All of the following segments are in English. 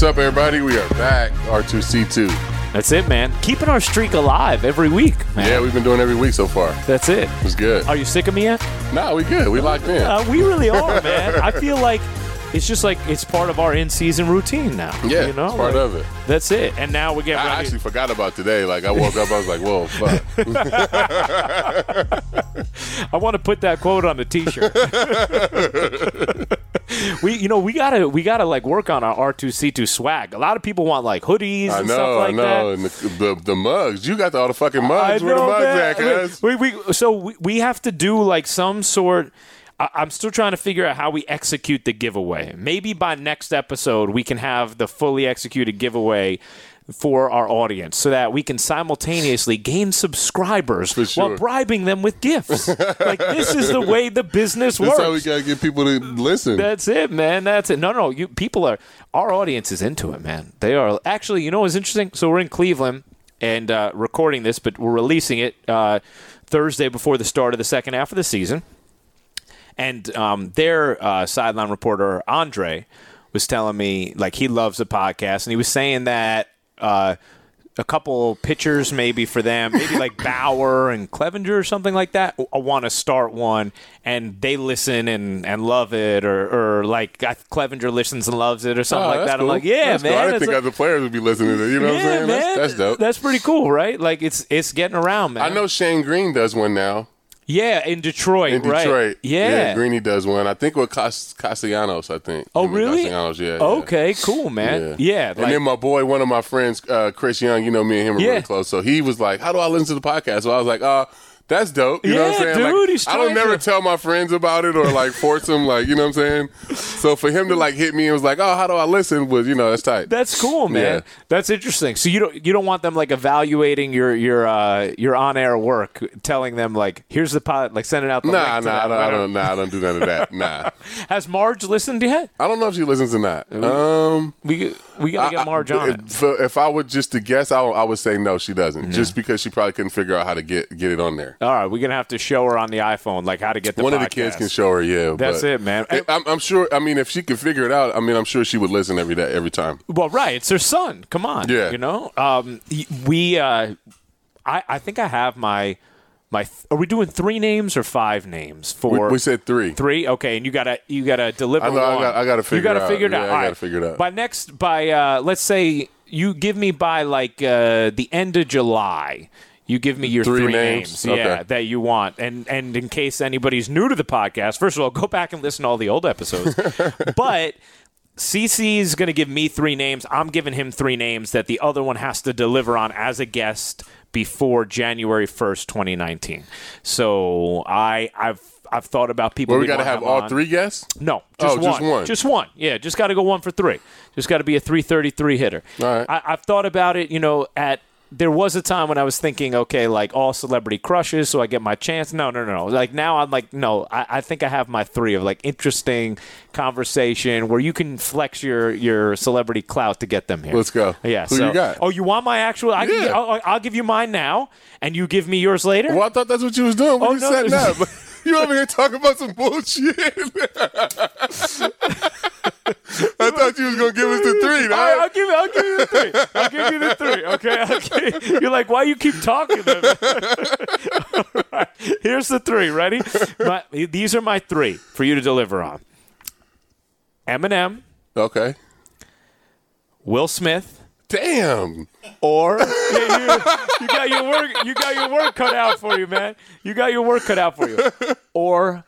What's up, everybody? We are back. R2C2. That's it, man. Keeping our streak alive every week, man. Yeah, we've been doing every week so far. That's it. It's good. Are you sick of me yet? Nah, we good. We locked in. Uh, we really are, man. I feel like it's just like it's part of our in-season routine now. yeah, you know, it's part Like, of it. That's it. And now we get I ready. actually forgot about today. Like, I woke up, I was like, whoa, fuck. I want to put that quote on the T-shirt. we, you know, we gotta, we gotta like work on our R two C two swag. A lot of people want like hoodies I and know, stuff like I know. the, the, the mugs. You got all the fucking mugs. I Where the know, mugs man. at, cuz? We, we, so we, we have to do like some sort. I, I'm still trying to figure out how we execute the giveaway. Maybe by next episode we can have the fully executed giveaway for our audience so that we can simultaneously gain subscribers sure. while bribing them with gifts. like this is the way the business That's works. how we got to get people to listen. That's it, man. That's it. No, no, you people are our audience is into it, man. They are actually. You know what's interesting? So we're in Cleveland and uh, recording this, but we're releasing it uh, Thursday before the start of the second half of the season. And um, their uh, sideline reporter Andre was telling me like he loves the podcast, and he was saying that. Uh, a couple pitchers maybe for them, maybe like Bauer and Clevinger or something like that. I want to start one, and they listen and, and love it, or, or like Clevinger listens and loves it, or something Oh, like that. cool. I'm like, yeah, That's man. Cool. I didn't think like- other players would be listening to it. You know what I'm saying? man. That's, that's dope. That's pretty cool, right? Like it's it's getting around, man. I know Shane Greene does one now Yeah, in Detroit, in right? Detroit. Yeah. Greeny does one. I think with Cas- Castellanos. I think. Oh, Him really? Castellanos, yeah. yeah. Okay, cool, man. Yeah, and like, then my boy, one of my friends, uh, Chris Young, you know, me and him are Yeah. really close. So he was like, "How do I listen to the podcast?" So I was like, "Uh, that's dope." You know what I'm Yeah, saying? Like, dude, he's I don't never to- tell my friends about it or like force them, like you know what I'm saying. So for him to like hit me and was like, "Oh, how do I listen?" Was you know that's tight. That's cool, man. Yeah. That's interesting. So you don't you don't want them like evaluating your your uh, your on air work, telling them like here's the pot like sending out the Nah, nah, I don't, I don't, nah, I don't do none of that. Nah, Has Marge listened yet? I don't know if she listens or not. Um, We we gotta get I- Marge on it. if, if I would just to guess, I, would- I would say no, she doesn't. Just because she probably couldn't figure out how to get get it on there. All right, we're gonna have to show her on the iPhone like how to get the One of the kids can show her, yeah. That's it, man. I- I'm, I'm sure. I mean, if she could figure it out, I mean, I'm sure she would listen every day, every time. Well, right. It's her son. Come on. Yeah. You know, um, we, uh, I, I think I have my, my. Th- are we doing three names or five names We, for? we said three. Three. Okay, and you gotta you gotta deliver. I know, I got- I gotta figure You gotta it out. figure it Yeah, out. I gotta right. figure it out. By next, by uh, let's say you give me by like uh, the end of July. You give me your Three three, names? yeah, Okay. that you want, and and in case anybody's new to the podcast, first of all, go back and listen to all the old episodes. but CC's going to give me three names. I'm giving him three names that the other one has to deliver on as a guest before January 1st, 2019. So I I've I've thought about people. Well, we we got to have all on. three guests. No, oh, just Oh, one. just one. Just one. Yeah, just got to go one for three. Just got to be a 333 hitter. All right. I, I've thought about it. You know, at there was a time when I was thinking, okay, like all celebrity crushes, so I get my chance. No, no, no, no. Like now, I'm like, no. I, I think I have my three of like interesting conversation where you can flex your your celebrity clout to get them here. Let's go. Yeah. Who so, you got? Oh, you want my actual? I can, Yeah. I'll, I'll give you mine now, and you give me yours later. Well, I thought that's what you was doing. Oh, just no, no. up. You over here talking about some bullshit. I thought you was gonna give us the three. All right, I'll give, I'll give you the three. I'll give you the three. Okay. Okay. You're like, why you keep talking? To? All right. Here's the three. Ready? My, these are my three for you to deliver on. Eminem, Okay. Will Smith, Damn. or Yeah, you, you got your work. You got your work cut out for you, man. You got your work cut out for you. Or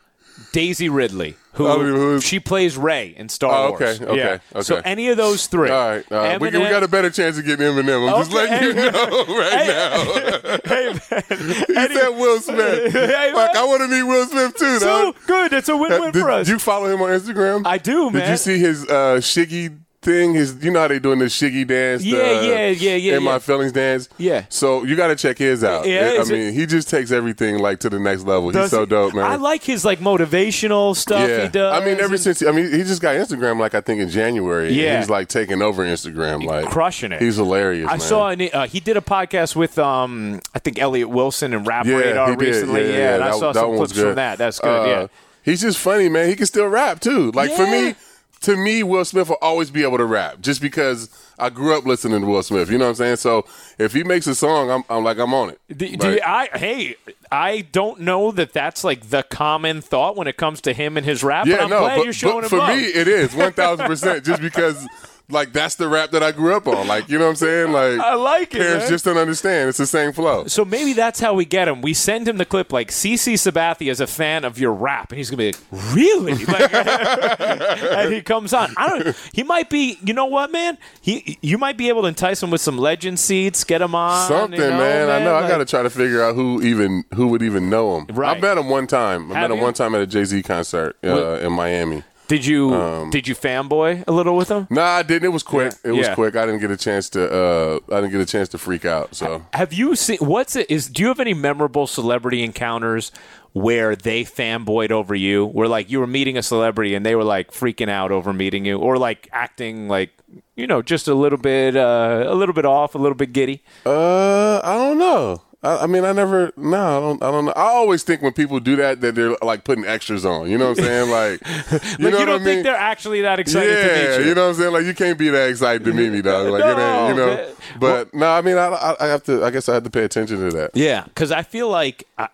Daisy Ridley, who Oh, she plays Rey in Star Oh, Wars. okay, okay, So any of those three. All right. All right. We, we got a better chance of getting Eminem. I'm just letting you know right now. hey man. He Any- said Will Smith. Hey, Fuck. I want to meet Will Smith too. So good. It's a win-win Did for us. you follow him on Instagram? I do, man. Did you see his uh, Shiggy thing? His, you know how they doing the Shiggy dance? the, Yeah, yeah, yeah, yeah, In my yeah. feelings dance. Yeah. So you got to check his out. Yeah, I mean, he just takes everything like to the next level. He's so he? dope, man. I like his like motivational stuff yeah, he does. I mean, ever and since I mean, he just got Instagram like I think in January. Yeah. he's like taking over Instagram, like crushing it. He's hilarious. I man. saw an, uh, he did a podcast with um I think Elliot Wilson and Rap Yeah, Radar he recently. Yeah, Yeah, yeah, and I saw some clips from that. That's good. Uh, yeah. He's just funny, man. He can still rap too. Like for me, to me, Will Smith will always be able to rap just because I grew up listening to Will Smith. You know what I'm saying? So if he makes a song, I'm, I'm like, I'm on it. Do, do you- I hey, I don't know that that's like the common thought when it comes to him and his rap. but yeah, I'm no, but, but for love. me, it is 1,000% just because. Like that's the rap that I grew up on. Like you know what I'm saying? Like I like it, Parents man. just don't understand. It's the same flow. So maybe that's how we get him. We send him the clip like CC Sabathia is a fan of your rap, and he's gonna be like, "Really?" Like, and he comes on. I don't. He might be. You know what, man? He you might be able to entice him with some legend seats, get him on Something, you know, man. I know. I got to try to figure out who even who would even know him. Right. I met him one time. I Have met him you? one time at a Jay Z concert uh, in Miami. Did you Um, did you fanboy a little with him? Nah, I didn't. It was quick. Yeah. It was Yeah. quick. I didn't get a chance to. Uh, I didn't get a chance to freak out. So Have you seen what's it is? Do you have any memorable celebrity encounters where they fanboyed over you? Where like you were meeting a celebrity and they were like freaking out over meeting you, or like acting like you know just a little bit uh, a little bit off, a little bit giddy. Uh, I don't know. I, I mean, I never. No, I don't. I don't know. I always think when people do that that they're like putting extras on. You know what I'm saying? Like, you Like know you don't I mean? think they're actually that excited to yeah, meet you? you know what I'm saying? Like, you can't be that excited to meet me, dog. Like, it ain't, you No, know. man. But no, I mean, I, I, have to. I guess I have to pay attention to that. Yeah, because I feel like I-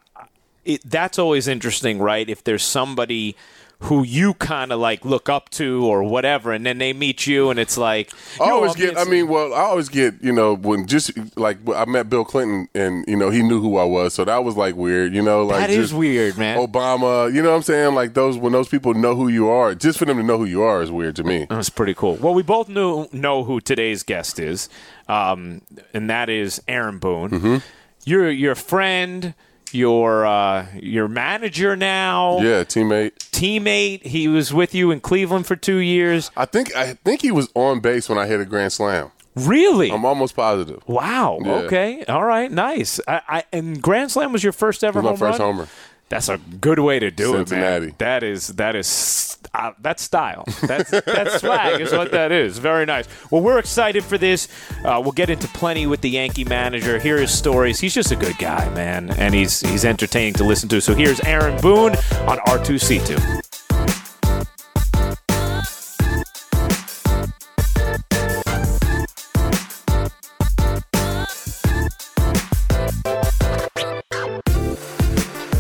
it, that's always interesting, right? If there's somebody who you kind of like look up to or whatever, and then they meet you, and it's like I always get. I mean, well, I always get. You know, when just like I met Bill Clinton, and you know, he knew who I was, so that was like weird. You know, like that is weird, man. Obama. You know what I'm saying? Like those when those people know who you are, just for them to know who you are is weird to me. That's pretty cool. Well, we both knew know who today's guest is, um, and that is Aaron Boone. Mm-hmm. You're your friend, your uh, your manager now, Yeah, teammate. teammate. He was with you in Cleveland for two years. I think I think he was on base when I hit a grand slam. Really? I'm almost positive. wow. Yeah. Okay. All right. Nice. I, I, and Grand Slam was your first ever It was home my first run? homer. That's a good way to do it, man. That is that is uh, that's style. That's that's swag is what that is. Very nice. Well, we're excited for this. Uh, we'll get into plenty with the Yankee manager. Hear his stories. He's just a good guy, man, and he's he's entertaining to listen to. So here's Aaron Boone on R2C2.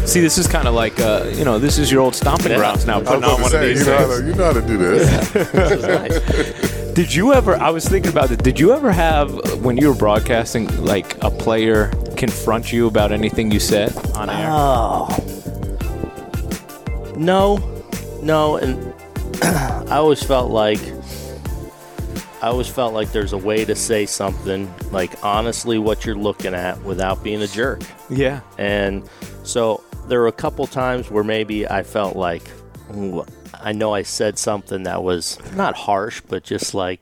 See, this is kind of like, uh, you know, this is your old stomping grounds now, I was putting on one say, of these you know, how to, you know how to do this. Did you ever? I was thinking about it. Did you ever have when you were broadcasting, like a player confront you about anything you said on air? Oh. No, no, and I always felt like I always felt like there's a way to say something like honestly what you're looking at without being a jerk. yeah. And so there were a couple times where maybe I felt like "Ooh, I know I said something that was not harsh, but just like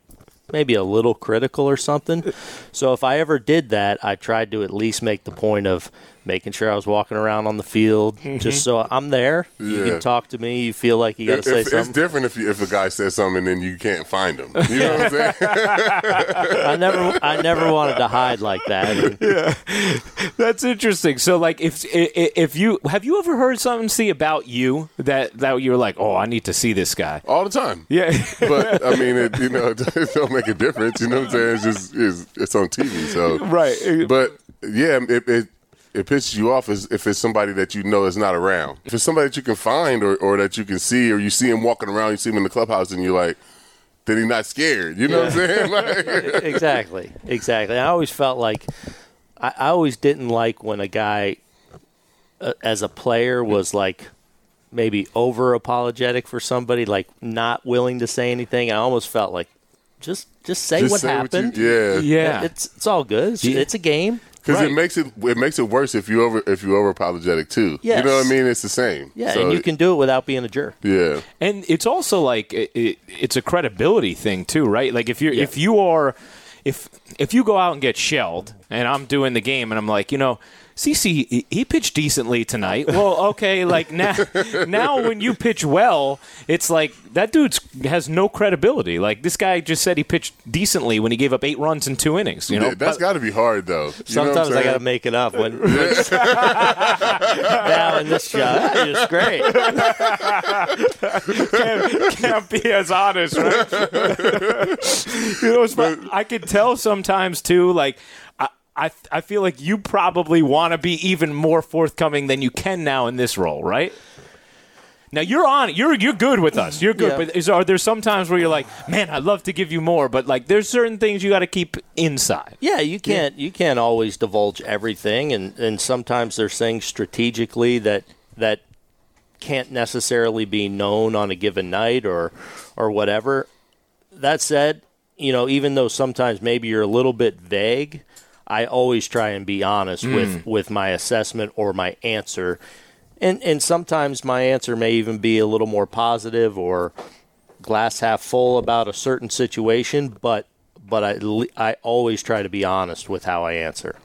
maybe a little critical or something. So if I ever did that, I tried to at least make the point of making sure I was walking around on the field, just mm-hmm. so I'm there. You can talk to me. You feel like you got to say something. it's different if you, if a guy says something and then you can't find him. You know what I'm saying? I never, I never wanted to hide like that. And That's interesting. So, like, if i- i- if you have you ever heard something see about you that that you were like, oh, I need to see this guy. All the time. Yeah. But I mean, it, you know, it don't make a difference. You know what I'm saying? It's just it's, it's on TV. So Right. But yeah, it it, it pisses you off as if it's somebody that you know is not around. If it's somebody that you can find or, or that you can see, or you see him walking around, you see him in the clubhouse, and you're like, then he's not scared. You know what I'm saying? Like, exactly, exactly. I always felt like I, I always didn't like when a guy, uh, as a player, was like maybe over apologetic for somebody, like not willing to say anything. I almost felt like just just say just what say happened. you, yeah. yeah. It's it's all good. It's, it's a game. Because Right. it makes it it makes it worse if you over if you over apologetic too. Yes. You know what I mean? It's the same. Yeah, So, and you can do it without being a jerk. Yeah. And it's also like it, it, it's a credibility thing too, right? Like if you're if you are if if you go out and get shelled and I'm doing the game and I'm like, you know, CC he- he pitched decently tonight. Well, okay, like now now when you pitch well, it's like that dude has no credibility. Like this guy just said he pitched decently when he gave up 8 runs in 2 innings, you know. that's got to be hard though. You know I'm Sometimes I got to make it up when yeah, now in this job, it's great. can't, can't be as honest, right? you know, it's. I could tell sometimes too. Like, I, I, feel like you probably want to be even more forthcoming than you can now in this role, right? Now you're on. You're you're good with us. You're good. Yeah. But is, are there some times where you're like, man, I'd love to give you more, but like, there's certain things you got to keep inside. Yeah, you can't you can't always divulge everything, and, and sometimes there's things strategically that that can't necessarily be known on a given night or or whatever. That said, you know, even though sometimes maybe you're a little bit vague, I always try and be honest hmm. with with my assessment or my answer. And and sometimes my answer may even be a little more positive or glass half full about a certain situation, but but I I always try to be honest with how I answer.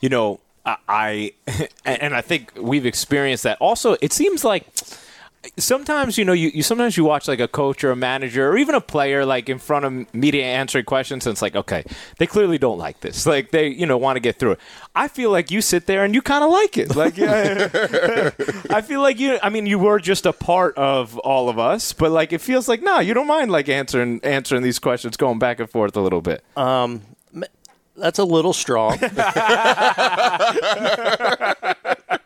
you know, I, I and I think we've experienced that. Also, it seems like sometimes you know you, you sometimes you watch like a coach or a manager or even a player like in front of media answering questions and it's like okay they clearly don't like this. Like they you know want to get through it. I feel like you sit there and you kind of like it. Like yeah. I feel like you i mean you were just a part of all of us but like it feels like no you don't mind like answering answering these questions going back and forth a little bit. Um That's a little strong.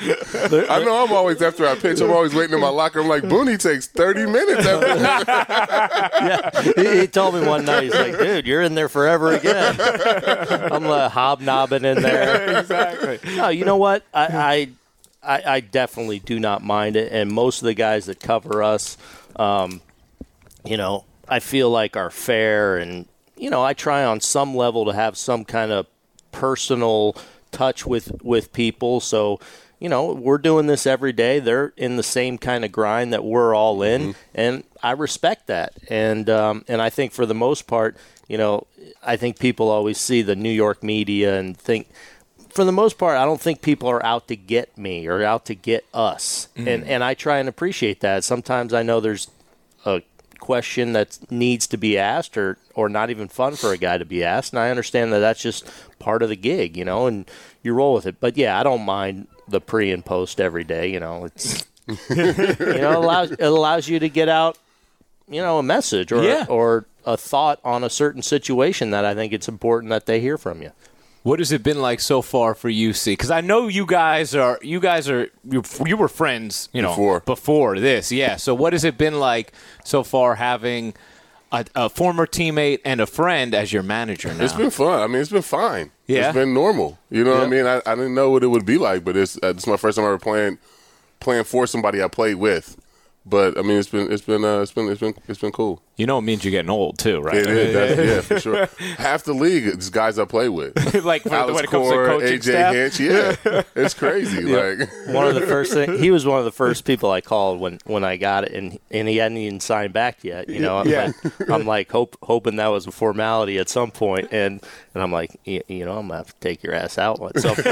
I know I'm always after I pitch. I'm always waiting in my locker. I'm like, Booney takes 30 minutes after. yeah, he, he told me one night he's like, "Dude, you're in there forever again." I'm like hobnobbing in there. exactly No, you know what? I, I, I, I definitely do not mind it, and most of the guys that cover us, um, you know, I feel like are fair, and you know, I try on some level to have some kind of personal touch with with people. So, you know, we're doing this every day. They're in the same kind of grind that we're all in, and I respect that. And um, and I think for the most part, you know, I think people always see the New York media and think for the most part, I don't think people are out to get me or out to get us, and and I try and appreciate that. Sometimes I know there's a question that needs to be asked, or or not even fun for a guy to be asked, and I understand that that's just part of the gig, you know, and you roll with it. But yeah, I don't mind the pre and post every day. You know, it's you know it allows it allows you to get out, you know, a message or Yeah. or a thought on a certain situation that I think it's important that they hear from you. What has it been like so far for UC? Because I know you guys are you guys are you, you were friends, you know, Before. before this, yeah. So what has it been like so far having a, a former teammate and a friend as your manager now? It's been fun. I mean, it's been fine. Yeah. It's been normal. You know what I mean? I, I didn't know what it would be like, but it's uh, it's my first time ever playing playing for somebody I played with. But I mean, it's been it's been uh, it's been it's been it's been cool. You know, it means you're getting old too, right? It is, that's, yeah, for sure. Half the league is guys I play with. like when, Alex when it comes to coaching AJ staff. Hinch, yeah, it's crazy. Like one of the first thing he was one of the first people I called when, when I got it and and he hadn't even signed back yet you know Yeah. But I'm like hope hoping that was a formality at some point and and I'm like you, you know I'm gonna have to take your ass out at some point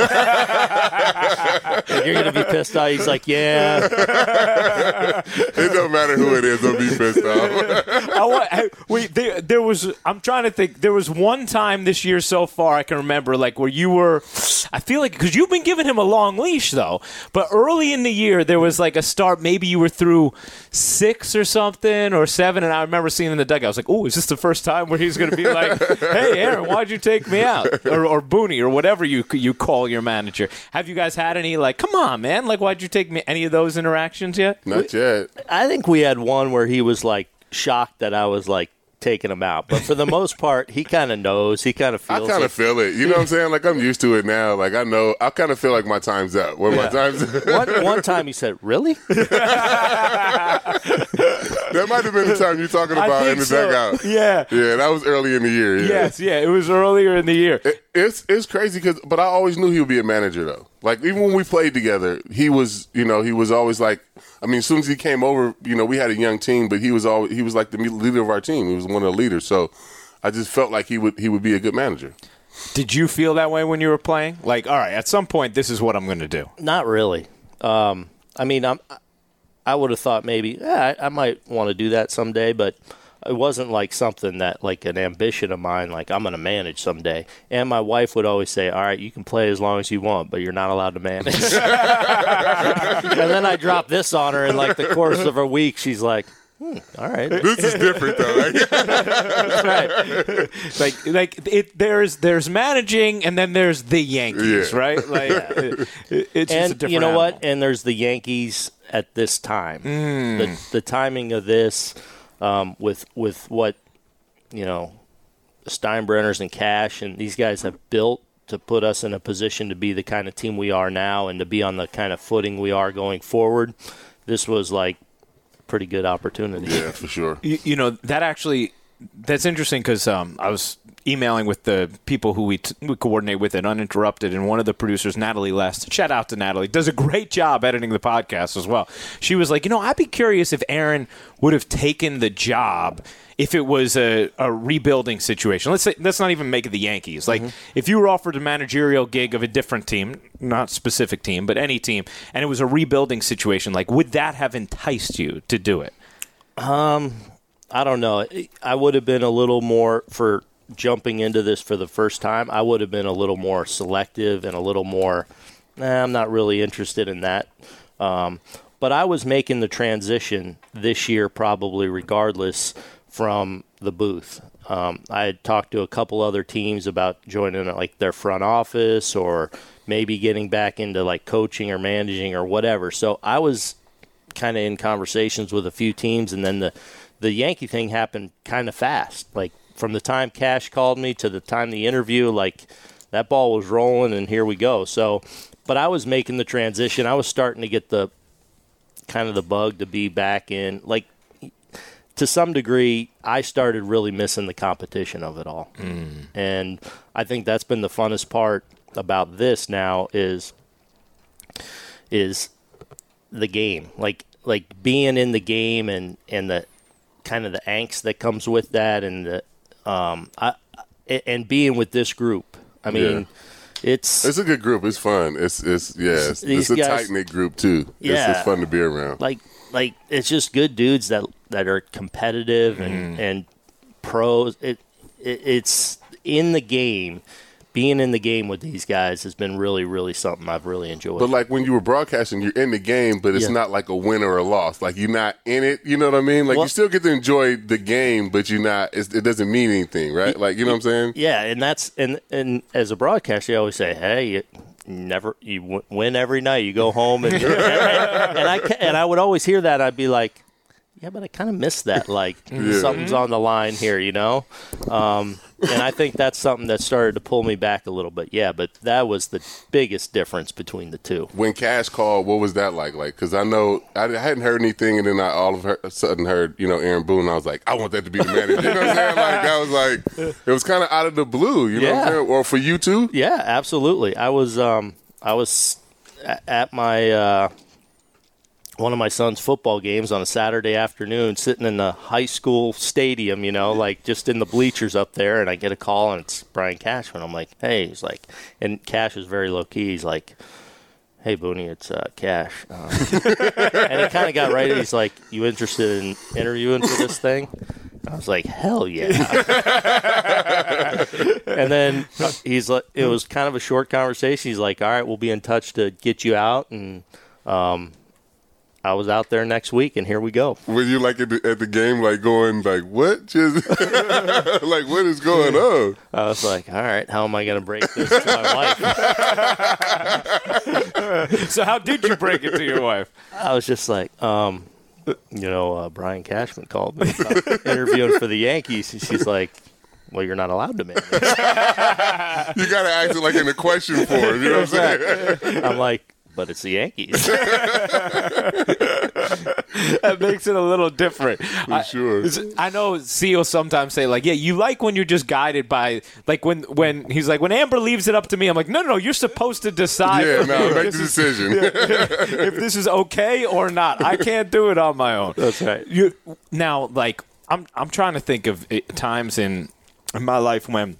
And you're gonna be pissed off he's like yeah it don't matter who it is, don't be pissed off. I want, I, wait, there, there was. I'm trying to think. There was one time this year so far I can remember, like where you were. I feel like because you've been giving him a long leash though, but early in the year there was like a start. Maybe you were through six or something or seven, and I remember seeing in the dugout. I was like, "Oh, is this the first time where he's going to be like, hey, Aaron, why'd you take me out?" Or, or Booney or whatever you you call your manager. Have you guys had any like, come on, man, like why'd you take me? Any of those interactions yet? Not yet. I think we had one where he was like shocked that I was like taking him out but for the most part he kind of knows he kind of feels. I kind of feel it. You know what I'm saying? Like I'm used to it now. Like I know. I kind of feel like my time's up. When my time's one, one time he said really that might have been the time you're talking about in the so. dugout. Yeah. Yeah, that was early in the year. Yeah. Yes, yeah, it was earlier in the year. It- it's it's crazy because, but I always knew he would be a manager though. Like even when we played together, he was you know he was always like. I mean, as soon as he came over, you know, we had a young team, but he was always he was like the leader of our team. He was one of the leaders. So I just felt like he would he would be a good manager. Did you feel that way when you were playing? Like, all right, at some point, this is what I'm going to do. Not really. Um, I mean, I'm, I would have thought maybe yeah, I, I might want to do that someday, but it wasn't like something that like an ambition of mine like i'm going to manage someday and my wife would always say all right you can play as long as you want but you're not allowed to manage and then i dropped this on her in like the course of a week she's like hmm, all right This is different though. Like, right. like like it, there's there's managing and then there's the Yankees, Yeah. right? Like it- it's just a and different you know what and there's the yankees at this time Hmm. the, the timing of this um, with with what you know steinbrenners and cash and these guys have built to put us in a position to be the kind of team we are now and to be on the kind of footing we are going forward this was like pretty good opportunity yeah, for sure. You, you know that actually that's interesting because um, I was emailing with the people who we, t- we coordinate with at Uninterrupted, and one of the producers, Natalie Lest, shout out to Natalie, does a great job editing the podcast as well. She was like, you know, I'd be curious if Aaron would have taken the job if it was a, a rebuilding situation. Let's say let's not even make it the Yankees. Like if you were offered a managerial gig of a different team, not specific team, but any team, and it was a rebuilding situation, like would that have enticed you to do it? Um, I don't know. I would have been a little more for jumping into this for the first time. I would have been a little more selective and a little more. I'm not really interested in that. Um, but I was making the transition this year, probably regardless from the booth. Um, I had talked to a couple other teams about joining like their front office or maybe getting back into like coaching or managing or whatever. So I was kind of in conversations with a few teams, and then the the Yankee thing happened kind of fast. Like from the time Cash called me to the time the interview, like that ball was rolling, and here we go. So, but I was making the transition. I was starting to get the kind of the bug to be back in like to some degree i started really missing the competition of it all mm. and i think that's been the funnest part about this now is is the game like like being in the game and and the kind of the angst that comes with that and the um I, and being with this group i mean it's It's a good group. It's fun. It's it's yeah. It's, it's a tight knit group too. It's, Yeah. it's fun to be around. like like it's just good dudes that that are competitive and and pros. It, it it's in the game. Being in the game with these guys has been really, really something I've really enjoyed. But like when you were broadcasting, you're in the game, but it's Yeah. not like a win or a loss. Like you're not in it. You know what I mean? Like Well- you still get to enjoy the game, but you're not. It's, it doesn't mean anything, right? Like you know what I'm saying? yeah, and that's and and as a broadcaster, you always say, "Hey, you never you win every night. You go home and and, and I and I would always hear that. I'd be like, yeah, but I kind of miss that. Like something's on the line here, you know. Um, and I think that's something that started to pull me back a little bit. Yeah, but that was the biggest difference between the two. When Cash called, what was that like? Like, because I know I hadn't heard anything, and then I all of a sudden heard, you know, Aaron Boone. And I was like, I want that to be the manager. You know what I'm saying? Like that was like, it was kind of out of the blue. You know what I'm saying? Or for you too. Yeah, absolutely. I was um, I was at my uh, one of my son's football games on a Saturday afternoon, sitting in the high school stadium, you know, like just in the bleachers up there, and I get a call and it's Brian Cashman. I'm like, hey, he's like, and Cash is very low key. He's like. Hey Booney, it's uh, Cash, um, and it kind of got right. He's like, "You interested in interviewing for this thing?" I was like, "Hell yeah!" and then he's like, it was kind of a short conversation. He's like, "All right, we'll be in touch to get you out." And um, I was out there next week, and here we go. Were you like at the, at the game, like going like, what? Just like what is going on? I was like, "All right, how am I going to break this to my wife?" So how did you break it to your wife? I was just like, um, you know, uh, Brian Cashman called me interviewing for the Yankees, and she's like. Well, you're not allowed to manage. You gotta ask it like in a question form. You know what I'm saying? I'm like, but it's the Yankees. That makes it a little different. I, sure. I know Seal sometimes say like, "Yeah, you like when you're just guided by like when when he's like when Amber leaves it up to me." I'm like, "No, no, no you're supposed to decide Yeah, no, make if the this is- decision. if this is okay or not. I can't do it on my own." That's right. You now like I'm I'm trying to think of it, times in in my life when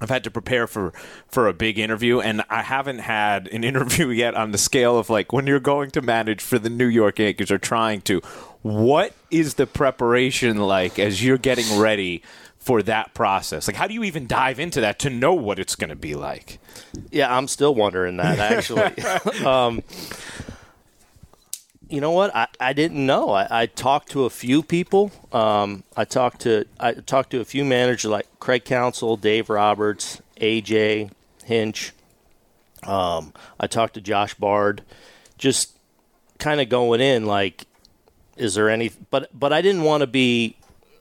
I've had to prepare for for a big interview, and I haven't had an interview yet on the scale of like when you're going to manage for the New York Yankees or trying to. What is the preparation like as you're getting ready for that process? Like, how do you even dive into that to know what it's going to be like? Yeah, I'm still wondering that actually. um, you know what? I, I didn't know. I, I talked to a few people. Um, I talked to I talked to a few managers like Craig Counsell, Dave Roberts, AJ Hinch. Um, I talked to Josh Bard. Just kind of going in like, is there any? But but I didn't want to be.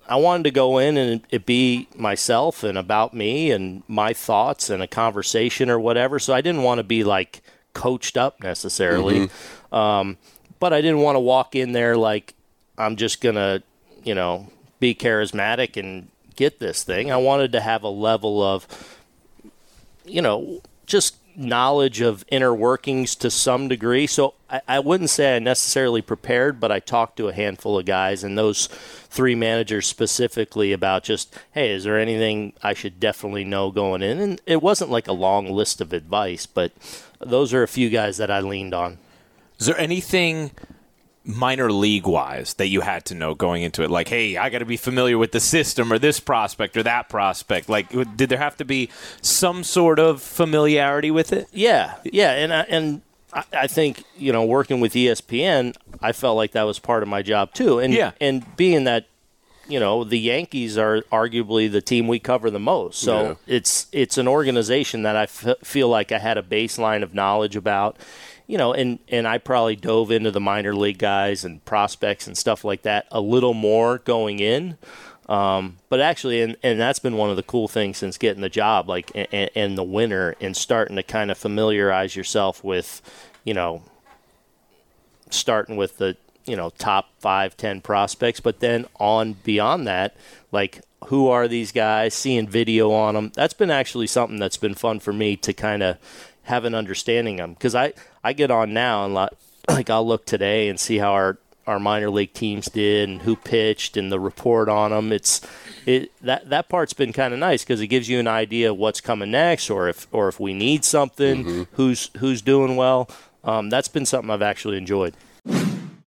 I wanted to go in and it be myself and about me and my thoughts and a conversation or whatever. So I didn't want to be like coached up necessarily. Um, but I didn't want to walk in there like I'm just gonna, you know, be charismatic and get this thing. I wanted to have a level of, you know, just knowledge of inner workings to some degree. So I, I wouldn't say I necessarily prepared, but I talked to a handful of guys and those three managers specifically about just, hey, is there anything I should definitely know going in? And it wasn't like a long list of advice, but those are a few guys that I leaned on. Is there anything minor league wise that you had to know going into it? Like, hey, I got to be familiar with the system or this prospect or that prospect. Like, did there have to be some sort of familiarity with it? Yeah, yeah, and I, and I, think you know working with ESPN, I felt like that was part of my job too. And Yeah. and being that you know the Yankees are arguably the team we cover the most, so Yeah. it's it's an organization that I f- feel like I had a baseline of knowledge about. You know, and, and I probably dove into the minor league guys and prospects and stuff like that a little more going in. Um, but actually, and, and that's been one of the cool things since getting the job, like and, and the winter, and starting to kind of familiarize yourself with, you know, starting with the you know top five, ten prospects, but then on beyond that, like who are these guys? Seeing video on them. That's been actually something that's been fun for me to kind of have an understanding of because I I get on now and like, like I'll look today and see how our our minor league teams did and who pitched and the report on them. It's it that that part's been kind of nice because it gives you an idea of what's coming next or if or if we need something, who's who's doing well. Um, that's been something I've actually enjoyed.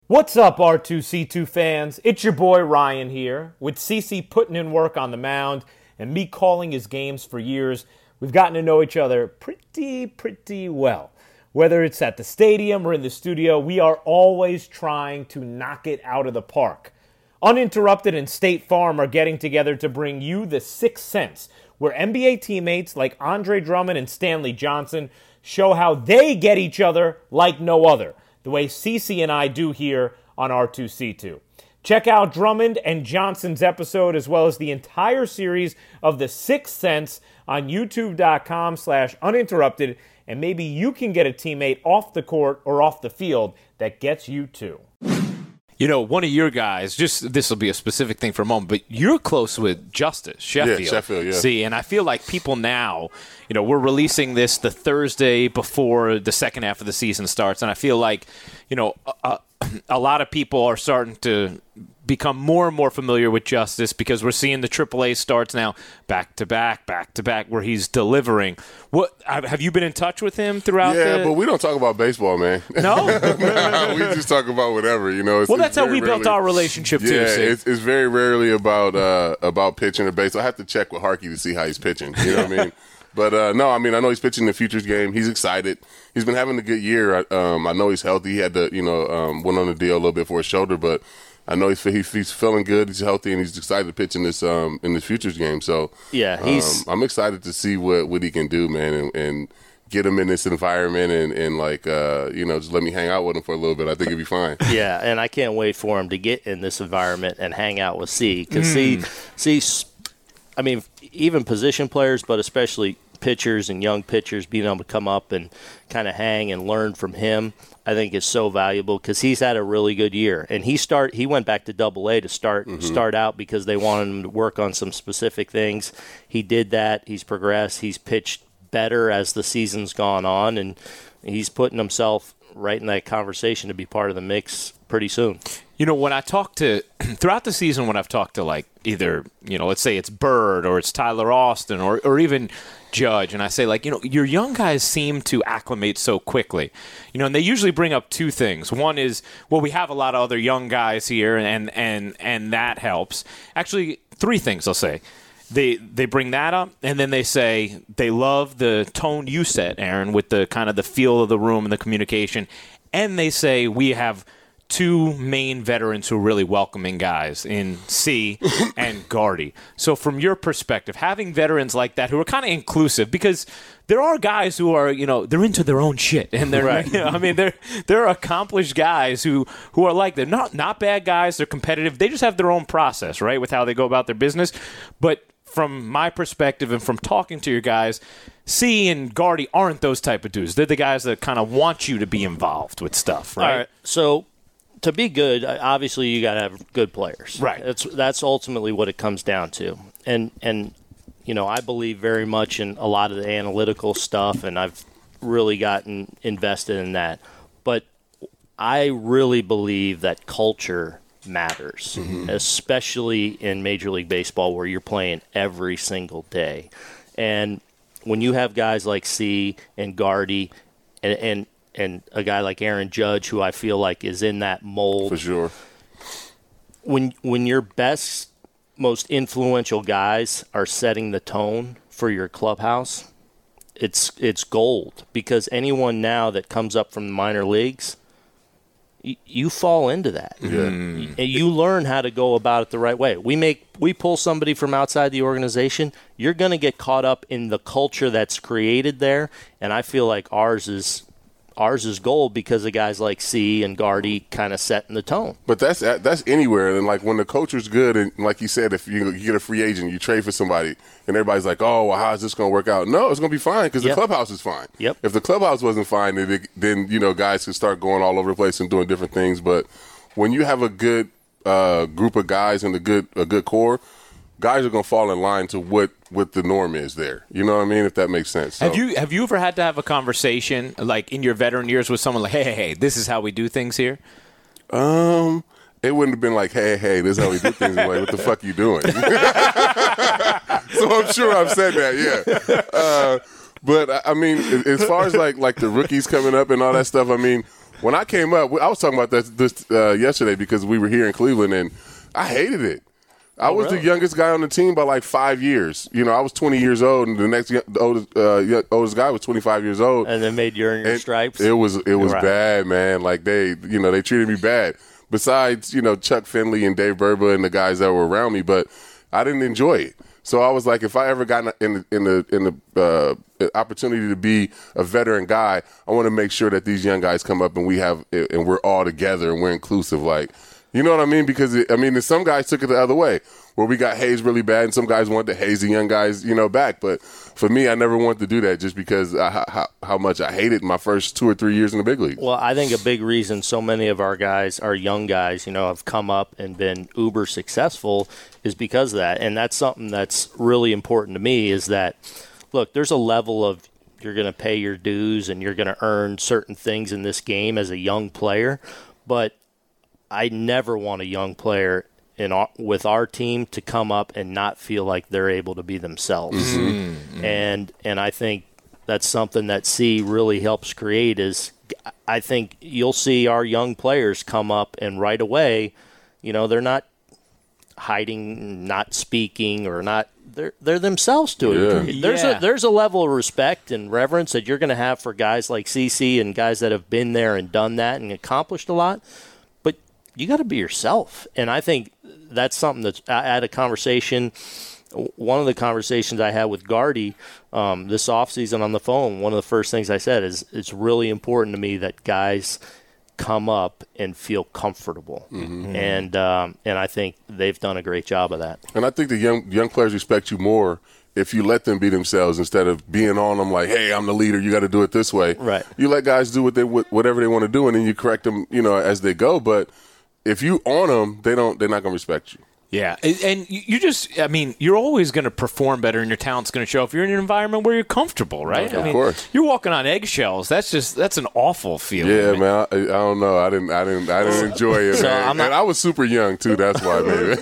What's up, R2C2 fans? It's your boy Ryan here. With CC putting in work on the mound and me calling his games for years, we've gotten to know each other pretty, pretty well. Whether it's at the stadium or in the studio, we are always trying to knock it out of the park. Uninterrupted and State Farm are getting together to bring you the Sixth Sense, where NBA teammates like Andre Drummond and Stanley Johnson show how they get each other like no other, the way Cece and I do here on R2C2. Check out Drummond and Johnson's episode as well as the entire series of The Sixth Sense on youtube.com slash uninterrupted, and maybe you can get a teammate off the court or off the field that gets you too. You know, one of your guys, just this will be a specific thing for a moment, but you're close with Justice Sheffield. Yeah, Sheffield, yeah. See, and I feel like people now, you know, we're releasing this the Thursday before the second half of the season starts, and I feel like, you know, a, a lot of people are starting to become more and more familiar with Justice because we're seeing the AAA starts now back to back, back to back, where he's delivering. What have you been in touch with him throughout? Yeah, the, but we don't talk about baseball, man. no. we just talk about whatever, you know. It's, well, that's how we built our relationship too. Yeah, see? it's, it's very rarely about uh, about pitching or base. I have to check with Harkey to see how he's pitching. You know what I mean? But uh, no, I mean I know he's pitching the futures game. He's excited. He's been having a good year. I- Um, I know he's healthy. He had to, you know, um, went on the deal a little bit for his shoulder, but I know he's he's, he's feeling good. He's healthy and he's excited to pitch in this um, in this futures game. So Yeah, he's- um, I'm excited to see what what he can do, man, and. and Get him in this environment and, and like uh, you know just let me hang out with him for a little bit. I think he'll be fine. Yeah, and I can't wait for him to get in this environment and hang out with C because C, C's, I mean, even position players, but especially pitchers and young pitchers being able to come up and kind of hang and learn from him, I think is so valuable because he's had a really good year and he start he went back to Double A to start mm-hmm. start out because they wanted him to work on some specific things. He did that. He's progressed. He's pitched better as the season's gone on and he's putting himself right in that conversation to be part of the mix pretty soon. You know, when I talk to throughout the season, when I've talked to like either you know, let's say it's Bird or it's Tyler Austin or or even Judge, and I say like, you know, your young guys seem to acclimate so quickly, you know, and they usually bring up two things. One is, well, we have a lot of other young guys here, and and and that helps. Actually, three things I'll say they they bring that up and then they say they love the tone you set aaron with the kind of the feel of the room and the communication and they say we have two main veterans who are really welcoming guys in C and Gardy. So from your perspective, having veterans like that who are kind of inclusive because there are guys who are, you know, they're into their own shit and they're right. you know, I mean they're they're accomplished guys who who are like they're not not bad guys, they're competitive. They just have their own process, right, with how they go about their business. But from my perspective and from talking to your guys, C and Gardy aren't those type of dudes. They're the guys that kind of want you to be involved with stuff, right? right. So to be good, obviously you got to have good players. Right. That's that's ultimately what it comes down to. And and you know, I believe very much in a lot of the analytical stuff and I've really gotten invested in that. But I really believe that culture matters, mm-hmm. especially in Major League Baseball where you're playing every single day. And when you have guys like C and Gardy and, and and a guy like Aaron Judge, who I feel like is in that mold. For sure. When when your best, most influential guys are setting the tone for your clubhouse, it's it's gold because anyone now that comes up from the minor leagues, y- you fall into that. Yeah. Mm. You learn how to go about it the right way. We make we pull somebody from outside the organization, you're going to get caught up in the culture that's created there, and I feel like ours is ours is gold because of guys like C and Gardy kind of setting the tone. But that's that's anywhere. And like when the culture's good, and like you said, if you, you get a free agent, you trade for somebody, and everybody's like, "Oh, well, how is this going to work out?" No, it's going to be fine because yep. the clubhouse is fine. Yep. If the clubhouse wasn't fine, then, it, then you know guys could start going all over the place and doing different things. But when you have a good uh, group of guys and a good a good core, guys are going to fall in line to what what the norm is there. You know what I mean? If that makes sense. So. Have you have you ever had to have a conversation like in your veteran years with someone like, hey, hey, hey, this is how we do things here? Um, it wouldn't have been like, hey, hey, this is how we do things. like, what the fuck are you doing? so I'm sure I've said that. Yeah. Uh, but I mean, as far as like like the rookies coming up and all that stuff, I mean, when I came up, I was talking about that this uh, yesterday because we were here in Cleveland and I hated it. I oh, was really? the youngest guy on the team by like five years. You know, I was 20 years old, and the next the oldest, uh, oldest guy was 25 years old. And they made you earn your stripes. It was it was right. bad, man. Like they, you know, they treated me bad. Besides, you know, Chuck Finley and Dave Burba and the guys that were around me, but I didn't enjoy it. So I was like, if I ever got in the in the in the uh, opportunity to be a veteran guy, I want to make sure that these young guys come up and we have and we're all together and we're inclusive. Like you know what I mean? Because it, I mean, some guys took it the other way, where we got hazed really bad, and some guys wanted to haze the young guys, you know, back. But for me, I never wanted to do that just because I, how, how much I hated my first two or three years in the big league. Well, I think a big reason so many of our guys, our young guys, you know, have come up and been uber successful is because of that, and that's something that's really important to me. Is that look, there's a level of you're going to pay your dues and you're going to earn certain things in this game as a young player, but I never want a young player in our, with our team to come up and not feel like they're able to be themselves. Mm-hmm. mm-hmm. And and I think that's something that C really helps create is I think you'll see our young players come up and right away, you know, they're not hiding, not speaking or not they're they're themselves to it. Yeah. There's yeah. a there's a level of respect and reverence that you're going to have for guys like CC and guys that have been there and done that and accomplished a lot you got to be yourself. And I think that's something that I had a conversation. One of the conversations I had with Gardy um, this offseason on the phone, one of the first things I said is it's really important to me that guys come up and feel comfortable, mm-hmm. and um, and I think they've done a great job of that. And I think the young young players respect you more if you let them be themselves instead of being on them like, "Hey, I'm the leader. You got to do it this way." Right. You let guys do what they whatever they want to do, and then you correct them, you know, as they go. But if you on them, they don't. They're not gonna respect you. Yeah, and- and you you just, I mean, you're always going to perform better and your talent's going to show if you're in an environment where you're comfortable, right? I Of mean, course. You're walking on eggshells. That's just, that's an awful feeling. Yeah, man. I, I don't know. I didn't. I didn't. I didn't enjoy it, So man. I'm not- and I was super young too. That's why, maybe.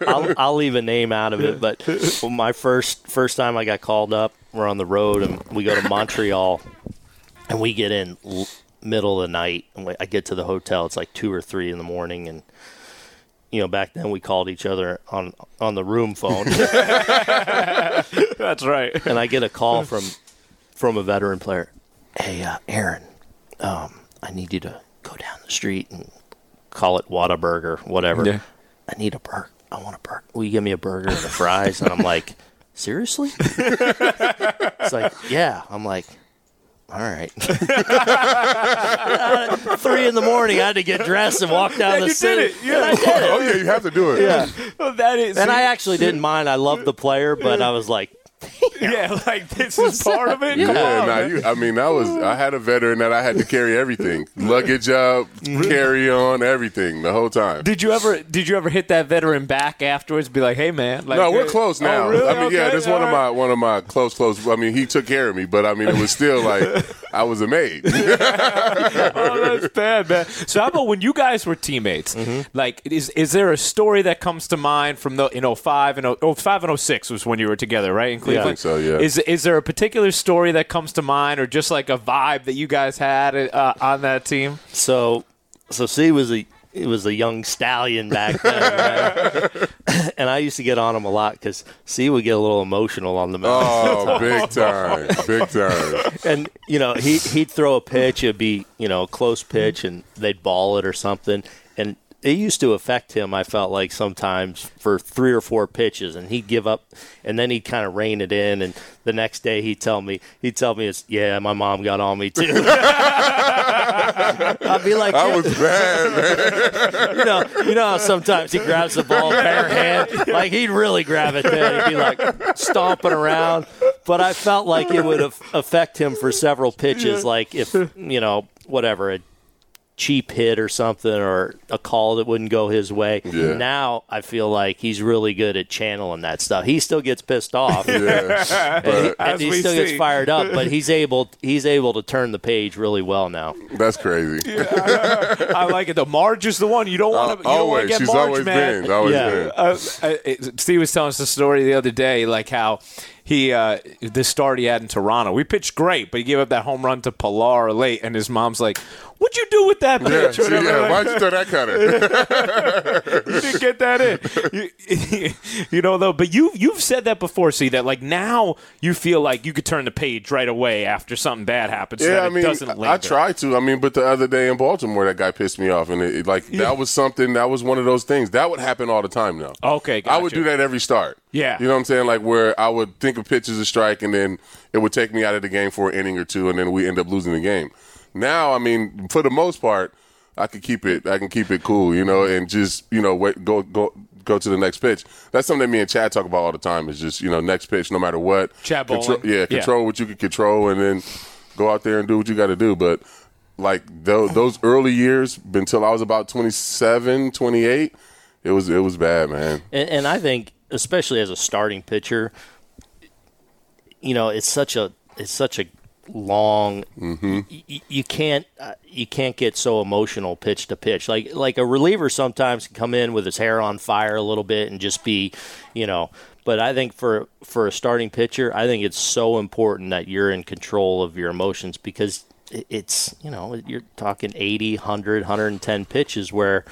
I'll, I'll leave a name out of it, but well, my first first time I got called up, we're on the road and we go to Montreal, and we get in l- middle of the night, and I get to the hotel. It's like two or three in the morning, and you know back then we called each other on on the room phone, That's right. and I get a call from from a veteran player. Hey, uh, Aaron, um, I need you to go down the street and call it Whataburger, whatever. Yeah. I need a burger. I want a burger. Will you give me a burger and the fries? And I'm like, seriously? it's like, yeah. I'm like, all right. Three in the morning, I had to get dressed and walk down Yeah, the you city. did it. Yeah. I did it. oh yeah, you have to do it. Yeah. Well, that is, And I actually didn't mind. I loved the player, but I was like, yeah, like this is part of it. Yeah, Come on, nah, you, I mean, I was. I had a veteran that I had to carry everything, luggage up, carry on, everything the whole time. Did you ever did you ever hit that veteran back afterwards? Be like, hey man, like, No, we're close oh, now. really? I mean, yeah, Okay, that's one of my one of my close, close. I mean, he took care of me, but I mean, it was still like I was a maid. oh, that's bad, man. So how about when you guys were teammates? Mm-hmm. Like, is is there a story that comes to mind from the in 05 and 0, 05 and 06 was when you were together, right? In Cleveland. think so, yeah. Is is there a particular story that comes to mind, or just like a vibe that you guys had uh, on that team? so, so C was a he was a young stallion back then, man. and I used to get on him a lot because C would get a little emotional on the mound. oh, big time, big time. and you know he he'd throw a pitch it'd be you know a close pitch and they'd ball it or something and it used to affect him i felt like sometimes for three or four pitches and he'd give up and then he'd kind of rein it in and the next day he'd tell me he'd tell me it's yeah my mom got on me too i'd be like I was bad, man. you know, you know how sometimes he grabs the ball bare hand, like he'd really grab it then. He'd be like stomping around. But I felt like it would af- affect him for several pitches, like if you know whatever a cheap hit or something or a call that wouldn't go his way. Yeah. Now I feel like he's really good at channeling that stuff. He still gets pissed off. Yeah, but And he we still gets fired up, but he's able he's able to turn the page really well now. that's crazy. I like it. The Marge is the one you don't want to. You don't want to always, get she's Marge, always man. been, always Yeah. been. uh, uh, Steve was telling us the story the other day, like how he uh, the start he had in Toronto. We pitched great, but he gave up that home run to Pillar late, and his mom's like, "What'd you do with that Yeah, pitch?" see, yeah, why'd you throw that cutter? you didn't get that in. You, you know though, but you you've said that before. See that like now you feel like you could turn the page right away after something bad happens. so Yeah, that I it mean, doesn't I. I try to. I mean, but the other day in Baltimore, that guy pissed me off, and it, like that was something. That was one of those things that would happen all the time. Now, Okay, I would do that every start. Yeah. you know what I'm saying? Like where I would think a pitch is a strike, and then it would take me out of the game for an inning or two, and then we end up losing the game. Now, I mean, for the most part, I can keep it. I can keep it cool, you know, and just you know, wait, go go. Go to the next pitch. That's something that me and Chad talk about all the time. Is just you know next pitch, no matter what. Chad Control- Bohling. yeah, Yeah. control what you can control, and then go out there and do what you got to do. But like those, those early years, until I was about 27, 28, it was it was bad, man. And, and I think, especially as a starting pitcher, you know, it's such a it's such a long. y- y- you can't uh, you can't get so emotional pitch to pitch. Like like a reliever sometimes can come in with his hair on fire a little bit and just be, you know. But I think for for a starting pitcher, I think it's so important that you're in control of your emotions because it's you know you're talking 80 100 110 pitches where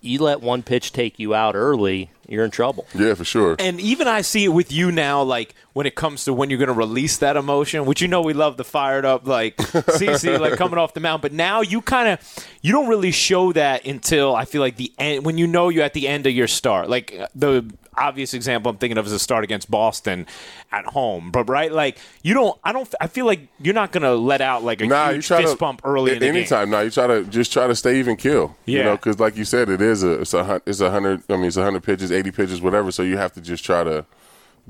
you let one pitch take you out early, you're in trouble. Yeah, for sure. And even I see it with you now, like when it comes to when you're going to release that emotion, which you know we love the fired up, like CC, like coming off the mound. But now you kind of you don't really show that until I feel like the end when you know you're at the end of your start. Like uh, the obvious example I'm thinking of is a start against Boston at home. But right, like you don't, I don't, I feel like you're not going to let out like a Nah, you huge try fist to bump early in the game. anytime. Nah, you try to just try to stay even kill. Yeah. you know, because like you said, it is a it's a hun- it's a hundred. I mean, it's a hundred pitches, eighty pitches, whatever. So you have to just try to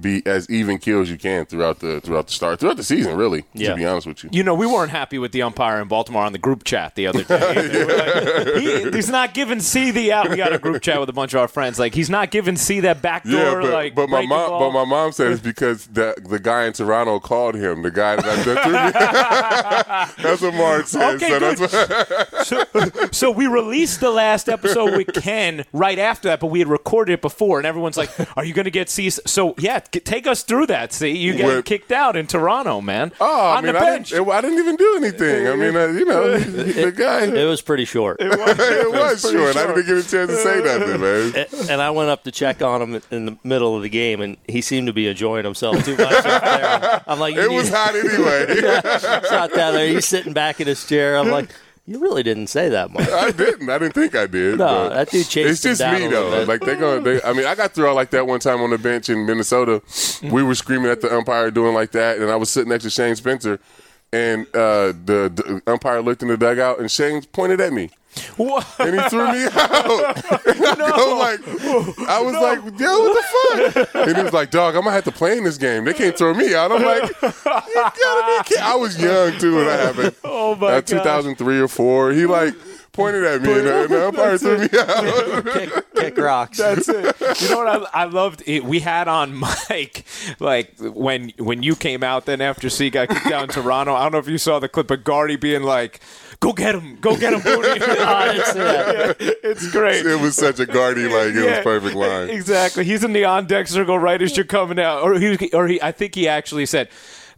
be as even keel as you can throughout the throughout the start throughout the season. Really, Yeah. to be honest with you. You know, we weren't happy with the umpire in Baltimore on the group chat the other day. either. Like, he, he's not giving C the out. We got a group chat with a bunch of our friends. Like he's not giving C that back door. Yeah, but, like, but my mom, ball. but my mom said it's because the the guy in Toronto called him. The guy that I that threw me. that's what Mark said. Okay, so good. that's what, so, so we released the last episode with Ken right after that, but we had recorded it before, and everyone's like, "Are you going to get C?" So yeah, g- take us through that. See, you get With- kicked out in Toronto, man. oh, I on mean, the I bench. didn't, I didn't even do anything. I mean, uh, you know, the guy. It was pretty short. it was pretty short. I short. didn't get a chance to say nothing, man. and I went up to check on him in the middle of the game, and he seemed to be enjoying himself too much. up there. I'm like, you It need was hot anyway. shot down there. He's sitting back in his chair. I'm like, you really didn't say that much. I didn't. I didn't think I did. No, that dude chased It's just me though. Like they going They, I mean, I got through out like that one time on the bench in Minnesota. We were screaming at the umpire doing like that, and I was sitting next to Shane Spencer, and uh, the, the umpire looked in the dugout, and Shane pointed at me. What? and he threw me out. And I go like, I was like, yo, what the fuck? And he was like, dog, I'm gonna have to play in this game. They can't throw me out. I'm like, you gotta be kidding. I was young too when that happened. Oh my god. 2003 or four. He like pointed at me, and the, and the umpire threw me out. kick, kick rocks. That's it. You know what I, I loved? It, we had on Mike like when when you came out. Then after C got kicked out in Toronto, I don't know if you saw the clip of Gardy being like, "Go get him, go get him, Booney." I didn't see it's great. It was such a Gardy like it was perfect line. Exactly. He's in the on deck circle right as you're coming out, or he, or he. I think he actually said,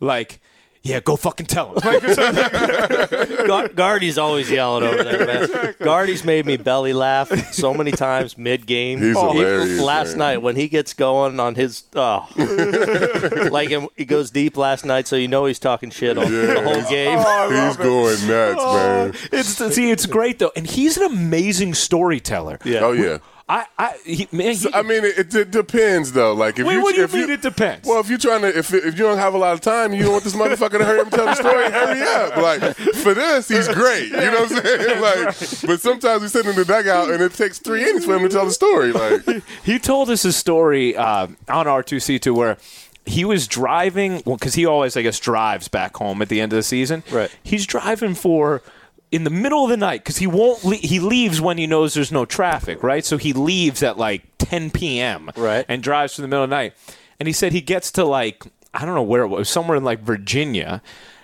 like. Yeah, go fucking tell him. Gar- Gardy's always yelling over there, man. Gardy's made me belly laugh so many times mid game. He's hilarious, Last man. night when he gets going on his, oh, like him, he goes deep last night, so you know he's talking shit on the whole game. He's going nuts, man. it's see, it's great though, and he's an amazing storyteller. Yeah. Oh yeah. I, I, he, man, he, I mean, it, it depends though. Like if Wait, you, what do you if mean it depends? Well, if you're trying to, if if you don't have a lot of time, you don't want this motherfucker to hurry up and tell the story. hurry up! Like for this, he's great. You know what I'm saying? Like, but sometimes we sit in the dugout and it takes three innings for him to tell the story. Like, he told us a story uh, on R2C2 where he was driving, well, because he always, I guess, drives back home at the end of the season. Right. He's driving for in the middle of the night because he won't. Le- he leaves when he knows there's no traffic, right? So he leaves at like 10 p.m. Right. and drives for the middle of the night. And he said he gets to like I don't know where it was, somewhere in like Virginia,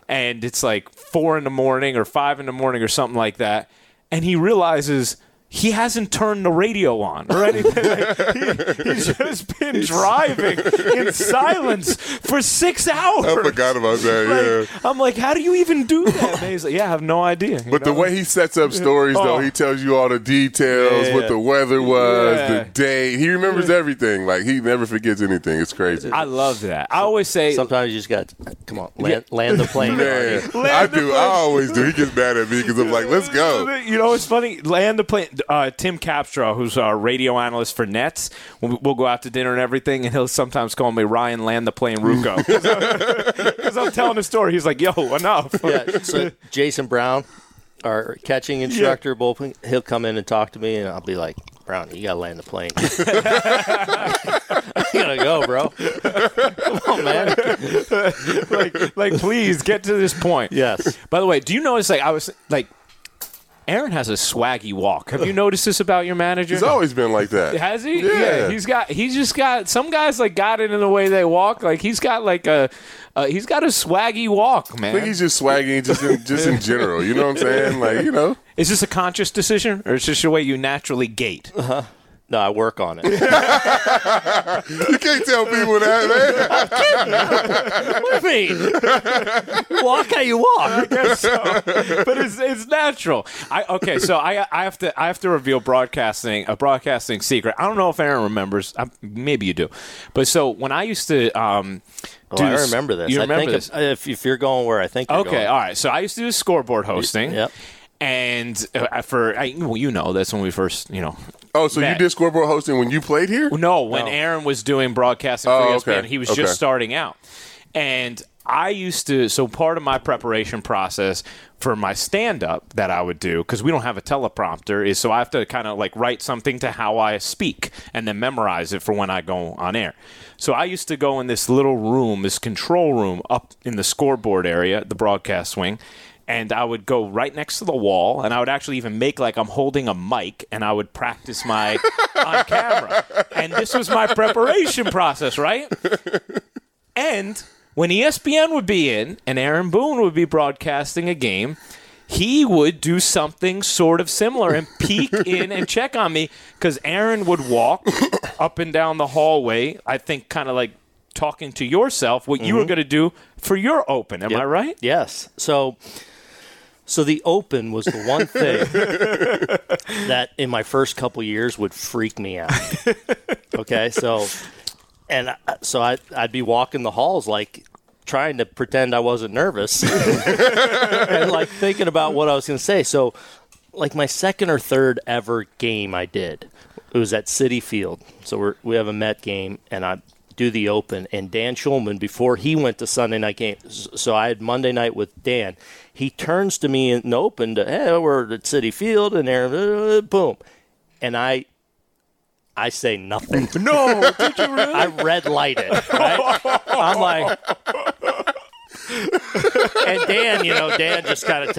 and it's like four in the morning or five in the morning or something like that, and he realizes. He hasn't turned the radio on or anything. Like, he, he's just been driving in silence for six hours. I forgot about that. Like, yeah. I'm like, how do you even do that? And he's like, yeah, I have no idea. you But the way he sets up stories, though, Oh. he tells you all the details, Yeah. what the weather was, Yeah. the date. He remembers everything. Like he never forgets anything. It's crazy. I love that. I always say, Sometimes you just got, come on, land, land the plane. Man, Gardy. I the do. plane. I always do. He gets mad at me because I'm like, let's go. You know, it's funny. Land the plane. Uh, Tim Capstraw, who's our radio analyst for Nets, we'll, we'll go out to dinner and everything, and he'll sometimes call me Ryan Land the Plane Ruocco because I'm telling a story. He's like, "Yo, enough." Yeah, so Jason Brown, our catching instructor, bullpen, he'll come in and talk to me, and I'll be like, Brown, you gotta land the plane. I gotta go, bro. Come on, man. like, like, please get to this point. Yes. By the way, do you notice? Like, I was like, Aaron has a swaggy walk. Have you noticed this about your manager? He's always been like that. Has he? Yeah. He's got. He's just got. Some guys like got it in the way they walk. Like he's got like a. Uh, he's got a swaggy walk, man. I think he's just swaggy, just in, just in general. You know what I'm saying? Like, you know, Is this a conscious decision, or is this the way you naturally gait? No, I work on it. you can't tell people that, man. what do you mean? Walk how you walk. I guess so. but it's it's natural. I okay, so I I have to I have to reveal broadcasting a broadcasting secret. I don't know if Aaron remembers. I, maybe you do, but so when I used to um. Oh, do I remember this. You I remember think this? If, if you're going where I think Okay, going. all right. So I used to do scoreboard hosting. Yep. And uh, for I, well, you know, that's when we first, you know, Oh, so you Matt. did scoreboard hosting when you played here? no, when No. Aaron was doing broadcasting for Oh, ESPN, okay, he was okay. just starting out, and I used to. So part of my preparation process for my stand up that I would do because we don't have a teleprompter is so I have to kind of like write something to how I speak and then memorize it for when I go on air. So I used to go in this little room, this control room up in the scoreboard area, the broadcast wing, and I would go right next to the wall, and I would actually even make like I'm holding a mic, and I would practice my on camera. And this was my preparation process, right? And when ESPN would be in and Aaron Boone would be broadcasting a game, he would do something sort of similar and peek in and check on me because Aaron would walk up and down the hallway, I think kind of like talking to yourself what you were mm-hmm. going to do for your open. Am I right? Yes. So, so the open was the one thing that in my first couple years would freak me out. Okay, so, and I- so I, I'd be walking the halls like trying to pretend I wasn't nervous and like thinking about what I was going to say. So, like my second or third ever game I did, it was at Citi Field. So we're, we have a Met game, and I do the open. And Dan Shulman, before he went to Sunday night game, so I had Monday night with Dan. He turns to me in the open to, hey, we're at Citi Field, and there, boom, and I. I say nothing. No, did you really? I red light it. Right? I'm like, and Dan, you know, Dan just kind of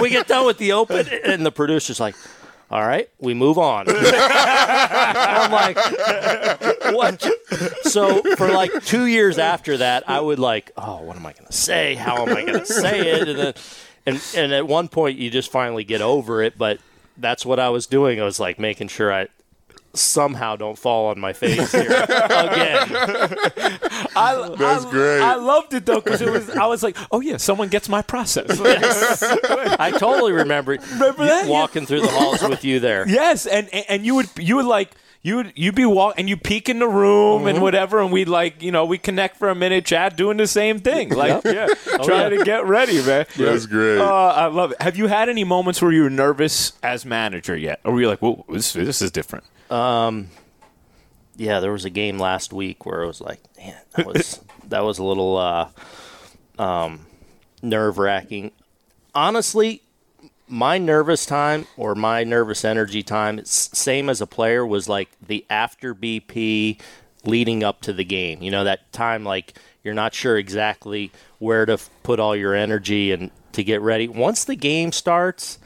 we get done with the open, and the producer's like, "All right, we move on." I'm like, "What?" So for like two years after that, I would like, "Oh, what am I going to say? How am I going to say it?" And then, and and at one point, you just finally get over it, but. That's what I was doing. I was like making sure I somehow don't fall on my face here again. I, That's I- great. I loved it though because it was. I was like, oh yeah, someone gets my process. Yes. I totally remember, Remember you- that? Yeah. walking through the halls with you there. Yes, and and- and you would you would like you would you'd be walk and you peek in the room Mm-hmm. and whatever, and we'd like you know we connect for a minute, chat, doing the same thing, like yeah, trying yeah. to get ready, man. That's great. Uh, I love it. Have you had any moments where you were nervous as manager yet, or were you like, "Whoa, this, this is different"? Um, Yeah, there was a game last week where I was like, man, that was that was a little uh, um, nerve wracking. Honestly, my nervous time or my nervous energy time, it's same as a player, was like the after BP leading up to the game. You know, that time like you're not sure exactly where to f- put all your energy and to get ready. Once the game starts,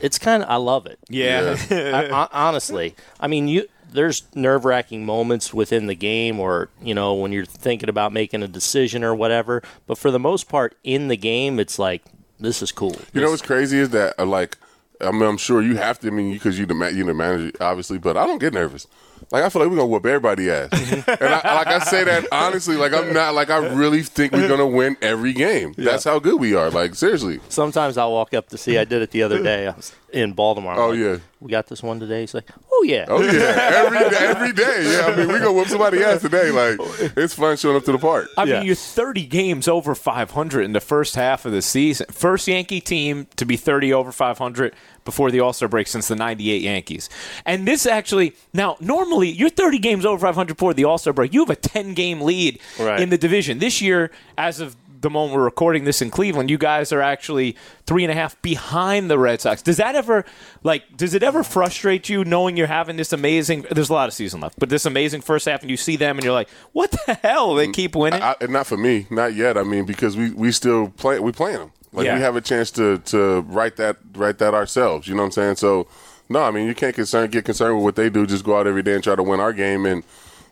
it's kind of I love it. Yeah, I, I, honestly, I mean, you there's nerve wracking moments within the game, or you know, when you're thinking about making a decision or whatever. But for the most part, in the game, it's like this is cool. You know what's crazy is that uh, like I mean I'm sure you have to I mean because you the ma- you the manager obviously but I don't get nervous. Like I feel like we're gonna whoop everybody ass, and I, like I say that honestly. Like I'm not like I really think we're gonna win every game. That's how good we are. Like seriously. Sometimes I'll walk up to see. I did it the other day. I was in Baltimore. I'm Oh, like, yeah. we got this one today. He's like, oh yeah. Oh yeah, every every day. Yeah, I mean we gonna whoop somebody ass today. Like it's fun showing up to the park. I Yeah. mean, you're 30 games over 500 in the first half of the season. First Yankee team to be 30 over 500 before the All Star break since the 98 Yankees. And this actually, now, normally you're 30 games over 500 before the All Star break. You have a 10 game lead Right. in the division. This year, as of the moment we're recording this in Cleveland, you guys are actually three and a half behind the Red Sox. Does that ever, like, does it ever frustrate you knowing you're having this amazing? There's a lot of season left, but this amazing first half, and you see them, and you're like, what the hell? They keep mm, winning. I, and not for me, not yet. I mean, because we we still play, we playing them. Like Yeah. we have a chance to to write that write that ourselves. You know what I'm saying? So no, I mean you can't concern get concerned with what they do. Just go out every day and try to win our game, and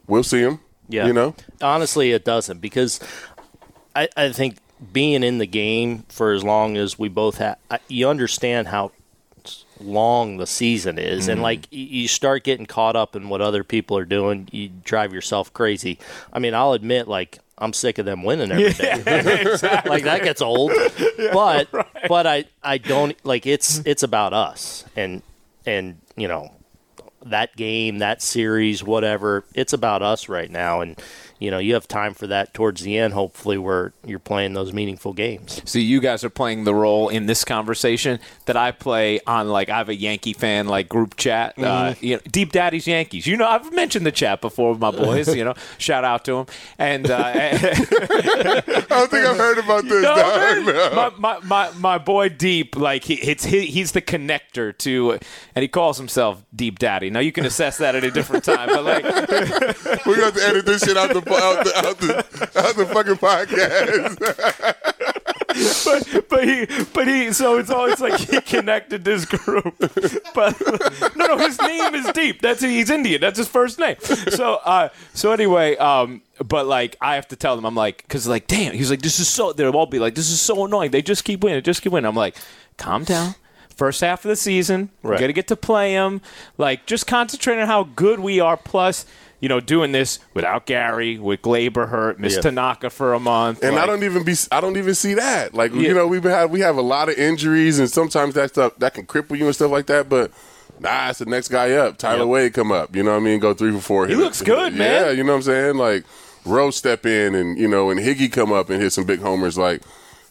we'll see them. Yeah. you know. Honestly, it doesn't because I, I think being in the game for as long as we both have, you understand how long the season is, and mm-hmm. like you start getting caught up in what other people are doing, you drive yourself crazy. I mean, I'll admit, like I'm sick of them winning every day. like that gets old, but but I I don't like it's it's about us and and you know that game, that series, whatever. It's about us right now, and you know, you have time for that towards the end, hopefully, where you're playing those meaningful games. See, you guys are playing the role in this conversation that I play on like I have a Yankee fan like group chat. Uh, you know, Deep Daddy's Yankees. You know, I've mentioned the chat before with my boys. You know, shout out to them. And uh, I don't think I've heard about this. No, dog. man. No. my, my, my, my boy Deep, like he, it's he, he's the connector to, and he calls himself Deep Daddy. Now you can assess that at a different time, but like We're going to edit this shit out the out the out the, out the fucking podcast. but, but he but he so it's always like he connected this group but no no his name is deep that's he's indian that's his first name so uh so anyway um but like i have to tell them i'm like because like damn he's like this is so they'll all be like this is so annoying they just keep winning just keep winning i'm like calm down First half of the season, we're Right. gonna get to play them. Like, just concentrate on how good we are. Plus, you know, doing this without Gary, with Gleyber hurt, miss Yeah. Tanaka for a month, And I don't even be I don't even see that. Like Yeah. you know, we have we have a lot of injuries and sometimes that stuff that can cripple you and stuff like that, but Nah, it's the next guy up. Tyler Yep. Wade come up. You know what I mean? Go three for four. He looks good, man. Yeah, you know what I'm saying? Like Rose step in and you know, and Higgy come up and hit some big homers. Like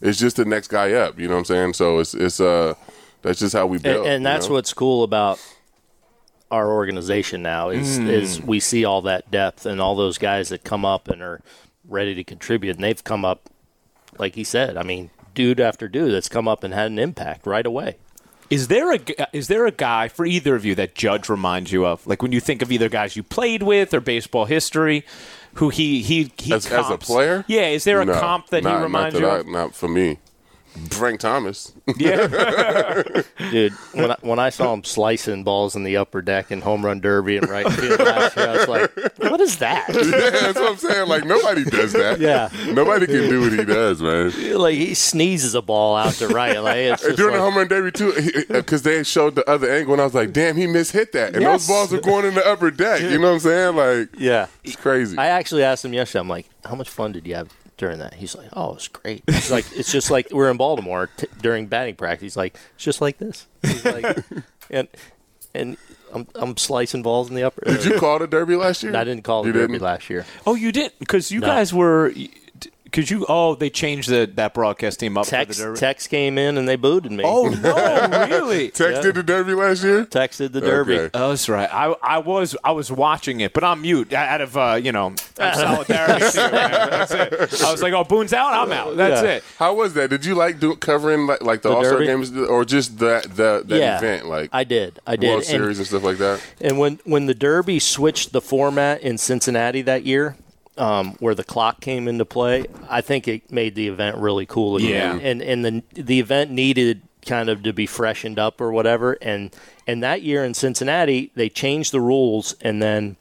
it's just the next guy up. You know what I'm saying? So it's it's uh that's just how we and, build. and you that's know? what's cool about our organization now is Mm. is we see all that depth and all those guys that come up and are ready to contribute and they've come up like he said i mean dude after dude that's come up and had an impact right away Is there a g- is there a guy for either of you that Judge reminds you of? Like when you think of either guys you played with or baseball history, who he he he As- as a player? Yeah, is there a No, comp that not, he reminds not you that of? I, not for me. Frank Thomas. Yeah, dude when I, when I saw him slicing balls in the upper deck and home run derby and right field last year i was like what is that yeah, that's what I'm saying. Like nobody does that. Yeah. Nobody can do what he does, man. like he sneezes a ball out to right like it's just During the home run derby too, because uh, they showed the other angle, and I was like, "Damn, he mishit that." And Yes. those balls are going in the upper deck. You know what I'm saying? Like, yeah it's crazy. I actually asked him yesterday. I'm like, "How much fun did you have during that?" He's like, "Oh, it's great." He's like, "It's just like we're in Baltimore t- during batting practice." He's like, "It's just like this." He's like, and and I'm I'm slicing balls in the upper. Did you call the derby last year? I didn't call the You derby didn't? last year. Oh, you didn't because you No. guys were because you oh they changed the that broadcast team up Tex for the derby. Tex came in and they booted me. oh no, really? Tex did the derby last year. texted the derby. Okay. Oh, that's right. I, I was I was watching it, but I'm mute out of uh, you know solidarity. to. That's it. I was like, oh, Boone's out, I'm out. That's Yeah. it. How was that? Did you like do, covering like, like the, The All Star games, or just that the that Yeah, event, like I did. I did. World And- Series and stuff like that? And when when the Derby switched the format in Cincinnati that year, um, where the clock came into play, I think it made the event really cool again. Yeah. And and the the event needed kind of to be freshened up or whatever. And and that year in Cincinnati, they changed the rules, and then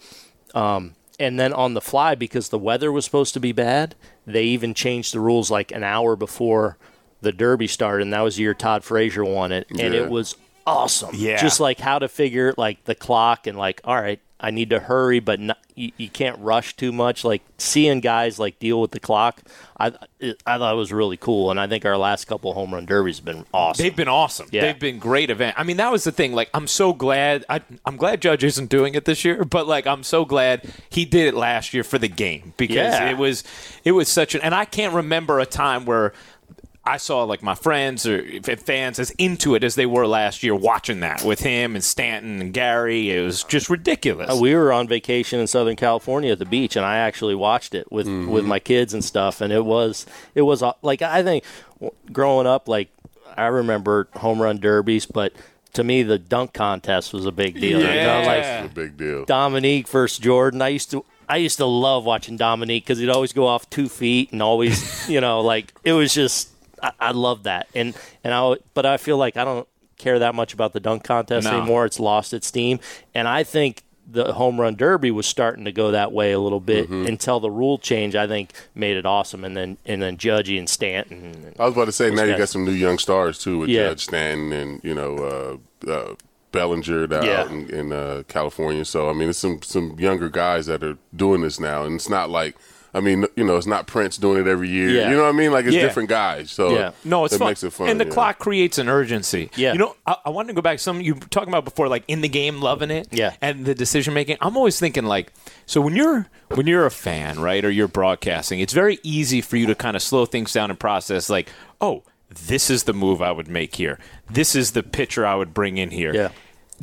um, and then on the fly because the weather was supposed to be bad, they even changed the rules like an hour before the Derby started, and that was the year Todd Frazier won it, and Yeah. it was awesome. Yeah. just like how to figure like the clock and like, all right, I need to hurry, but not, you, you can't rush too much. Like seeing guys like deal with the clock, I it, I thought it was really cool, and I think our last couple home run derbies have been awesome. They've been awesome. Yeah. They've been great event. I mean, that was the thing. Like, I'm so glad. I, I'm glad Judge isn't doing it this year, but like, I'm so glad he did it last year for the game because Yeah. it was it was such an. And I can't remember a time where. I saw like my friends or fans as into it as they were last year, watching that with him and Stanton and Gary. It was just ridiculous. Uh, we were on vacation in Southern California at the beach, and I actually watched it with with my kids and stuff. And it was it was uh, like I think growing up, like I remember home run derbies, but to me the dunk contest was a big deal. You know, Yeah. like a big deal. Dominique versus Jordan. I used to I used to love watching Dominique because he'd always go off two feet and always you know like it was just I, I love that and and I but I feel like I don't care that much about the dunk contest No. anymore. It's lost its steam, and I think. The home run derby was starting to go that way a little bit until the rule change. I think made it awesome, and then and then Judgy and Stanton. I was about to say now you got some new young stars too with Yeah. Judge Stanton and you know uh, uh, Bellinger that Yeah. out in, in uh, California. So I mean, it's some some younger guys that are doing this now, and it's not like I mean, you know, it's not Prince doing it every year. Yeah. You know what I mean? Like it's Yeah. different guys. So Yeah. No, it's it fun. makes it fun. and the yeah. clock creates an urgency. Yeah. You know, I, I wanted to go back. to Some you were talking about before, like in the game, loving it. Yeah. And the decision making. I'm always thinking like, so when you're when you're a fan, right, or you're broadcasting, it's very easy for you to kind of slow things down and process. Like, oh, this is the move I would make here. This is the pitcher I would bring in here. Yeah.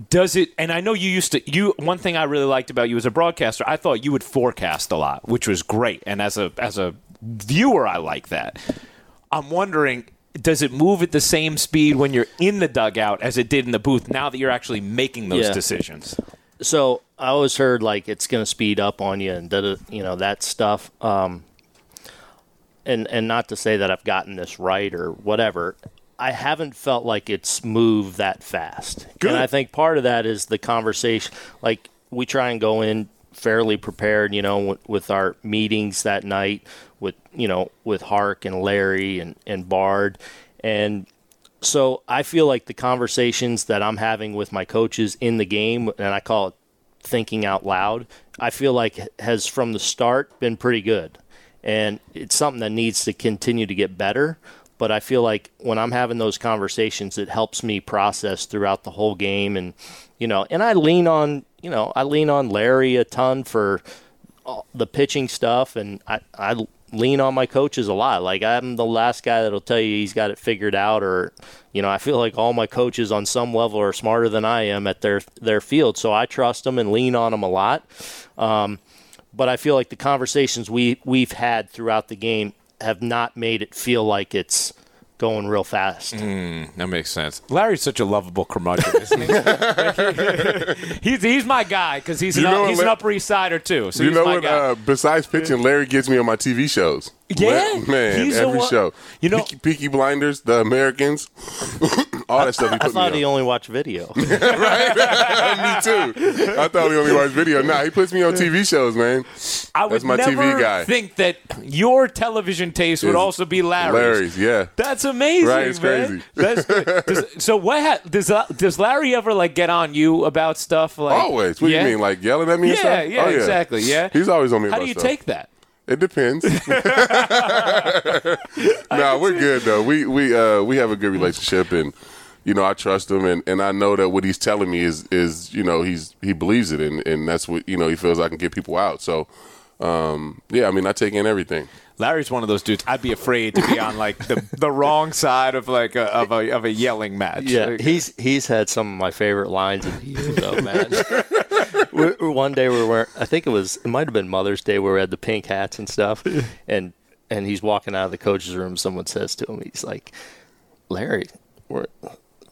Does it? And I know you used to. You one thing I really liked about you as a broadcaster, I thought you would forecast a lot, which was great. And as a as a viewer, I like that. I'm wondering, does it move at the same speed when you're in the dugout as it did in the booth? Now that you're actually making those Yeah. decisions. So I always heard like it's going to speed up on you and da you know that stuff. Um, and and not to say that I've gotten this right or whatever. I haven't felt like it's moved that fast. Good. And I think part of that is the conversation. Like we try and go in fairly prepared, you know, with, with our meetings that night with you know with Hark and Larry and and Bard and so I feel like the conversations that I'm having with my coaches in the game, and I call it thinking out loud, I feel like has from the start been pretty good. And it's something that needs to continue to get better. But I feel like when I'm having those conversations, it helps me process throughout the whole game. And, you know, and I lean on, you know, I lean on Larry a ton for the pitching stuff. And I, I lean on my coaches a lot. Like I'm the last guy that'll tell you he's got it figured out or you know, I feel like all my coaches on some level are smarter than I am at their their field. So I trust them and lean on them a lot. Um, but I feel like the conversations we we've had throughout the game have not made it feel like it's going real fast. That makes sense. Larry's such a lovable curmudgeon, isn't he? he's, he's my guy because he's, an, You know what, he's an Upper East Sider too. So you he's know my what? guy. Uh, besides pitching, Larry gets me on my TV shows. Yeah? Man, He's every one- show. you know- Peaky, Peaky Blinders, The Americans, all that stuff. He I thought me he on. only watched video. right, me too. I thought he only watched video. Nah, he puts me on TV shows, man. I would That's my never TV guy. think that your television taste would Is also be Larry's. Larry's, yeah. That's amazing, Right, it's man. crazy. That's good. Does, so what ha- does uh, does Larry ever like get on you about stuff like Always. What yeah? do you mean, like yelling at me Yeah, and stuff? yeah, Oh, exactly. Yeah. He's always on me How about do you stuff. take that? It depends. nah, we're good though. We we uh we have a good relationship and you know, I trust him and, and I know that what he's telling me is is, you know, he's he believes it and, and that's what you know, he feels I can get people out. So um yeah, I mean I take in everything. Larry's one of those dudes. I'd be afraid to be on like the, the wrong side of like a, of a of a yelling match. Yeah, Like, he's he's had some of my favorite lines of his though, man. We- we- One day we were, I think it was, it might have been Mother's Day where we had the pink hats and stuff, and and he's walking out of the coach's room. Someone says to him, he's like, "Larry, we're,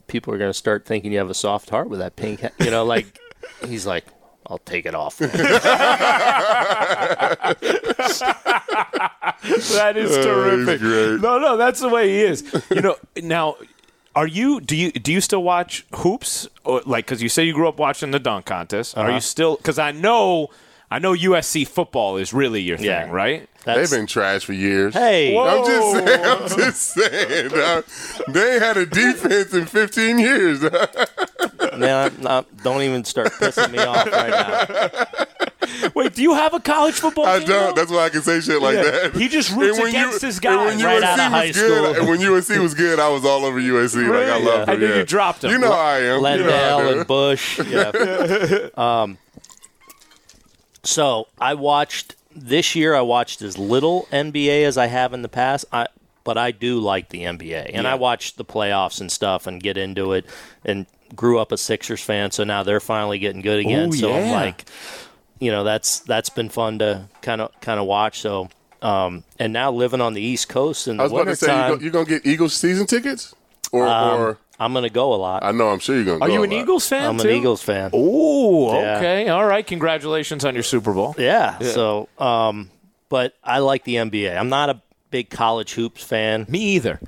people are going to start thinking you have a soft heart with that pink hat." You know, like he's like, "I'll take it off." that is terrific. great. No, no, that's the way he is. You know, now are you do you do you still watch hoops or like cuz you say you grew up watching the dunk contest? Are Uh-huh. you still cuz I know I know USC football is really your thing, Yeah. right? That's, They've been trash for years. hey, I'm just saying. I'm just saying. dog. they had a defense in 15 years. man, I'm not- don't even start pissing me off right now. Wait, do you have a college football I team, don't. though? That's why I can say shit like Yeah. that. He just roots And against his and guy when right USC out of was high good, school. and when USC was good, I was all over USC. Like I Really? love I them. knew yeah. you dropped him. You know I am. You know I LenDale do. and Bush. Yeah. um, so I watched this year. I watched as little NBA as I have in the past. I but I do like the NBA, and Yeah. I watch the playoffs and stuff and get into it. And grew up a Sixers fan, so now they're finally getting good again. Ooh, so I'm yeah. like, you know, that's that's been fun to kind of kind of watch. So. Um, and now living on the East Coast in I the was about to say you go, you're gonna get Eagles season tickets, or, um, or I'm going to go a lot. I know I'm sure you're gonna. Are go you a an lot. Eagles fan I'm too? an Eagles fan. Oh, Yeah. okay. All right. Congratulations on your Super Bowl. Yeah. So, um, but I like the NBA. I'm not a big college hoops fan. Me either.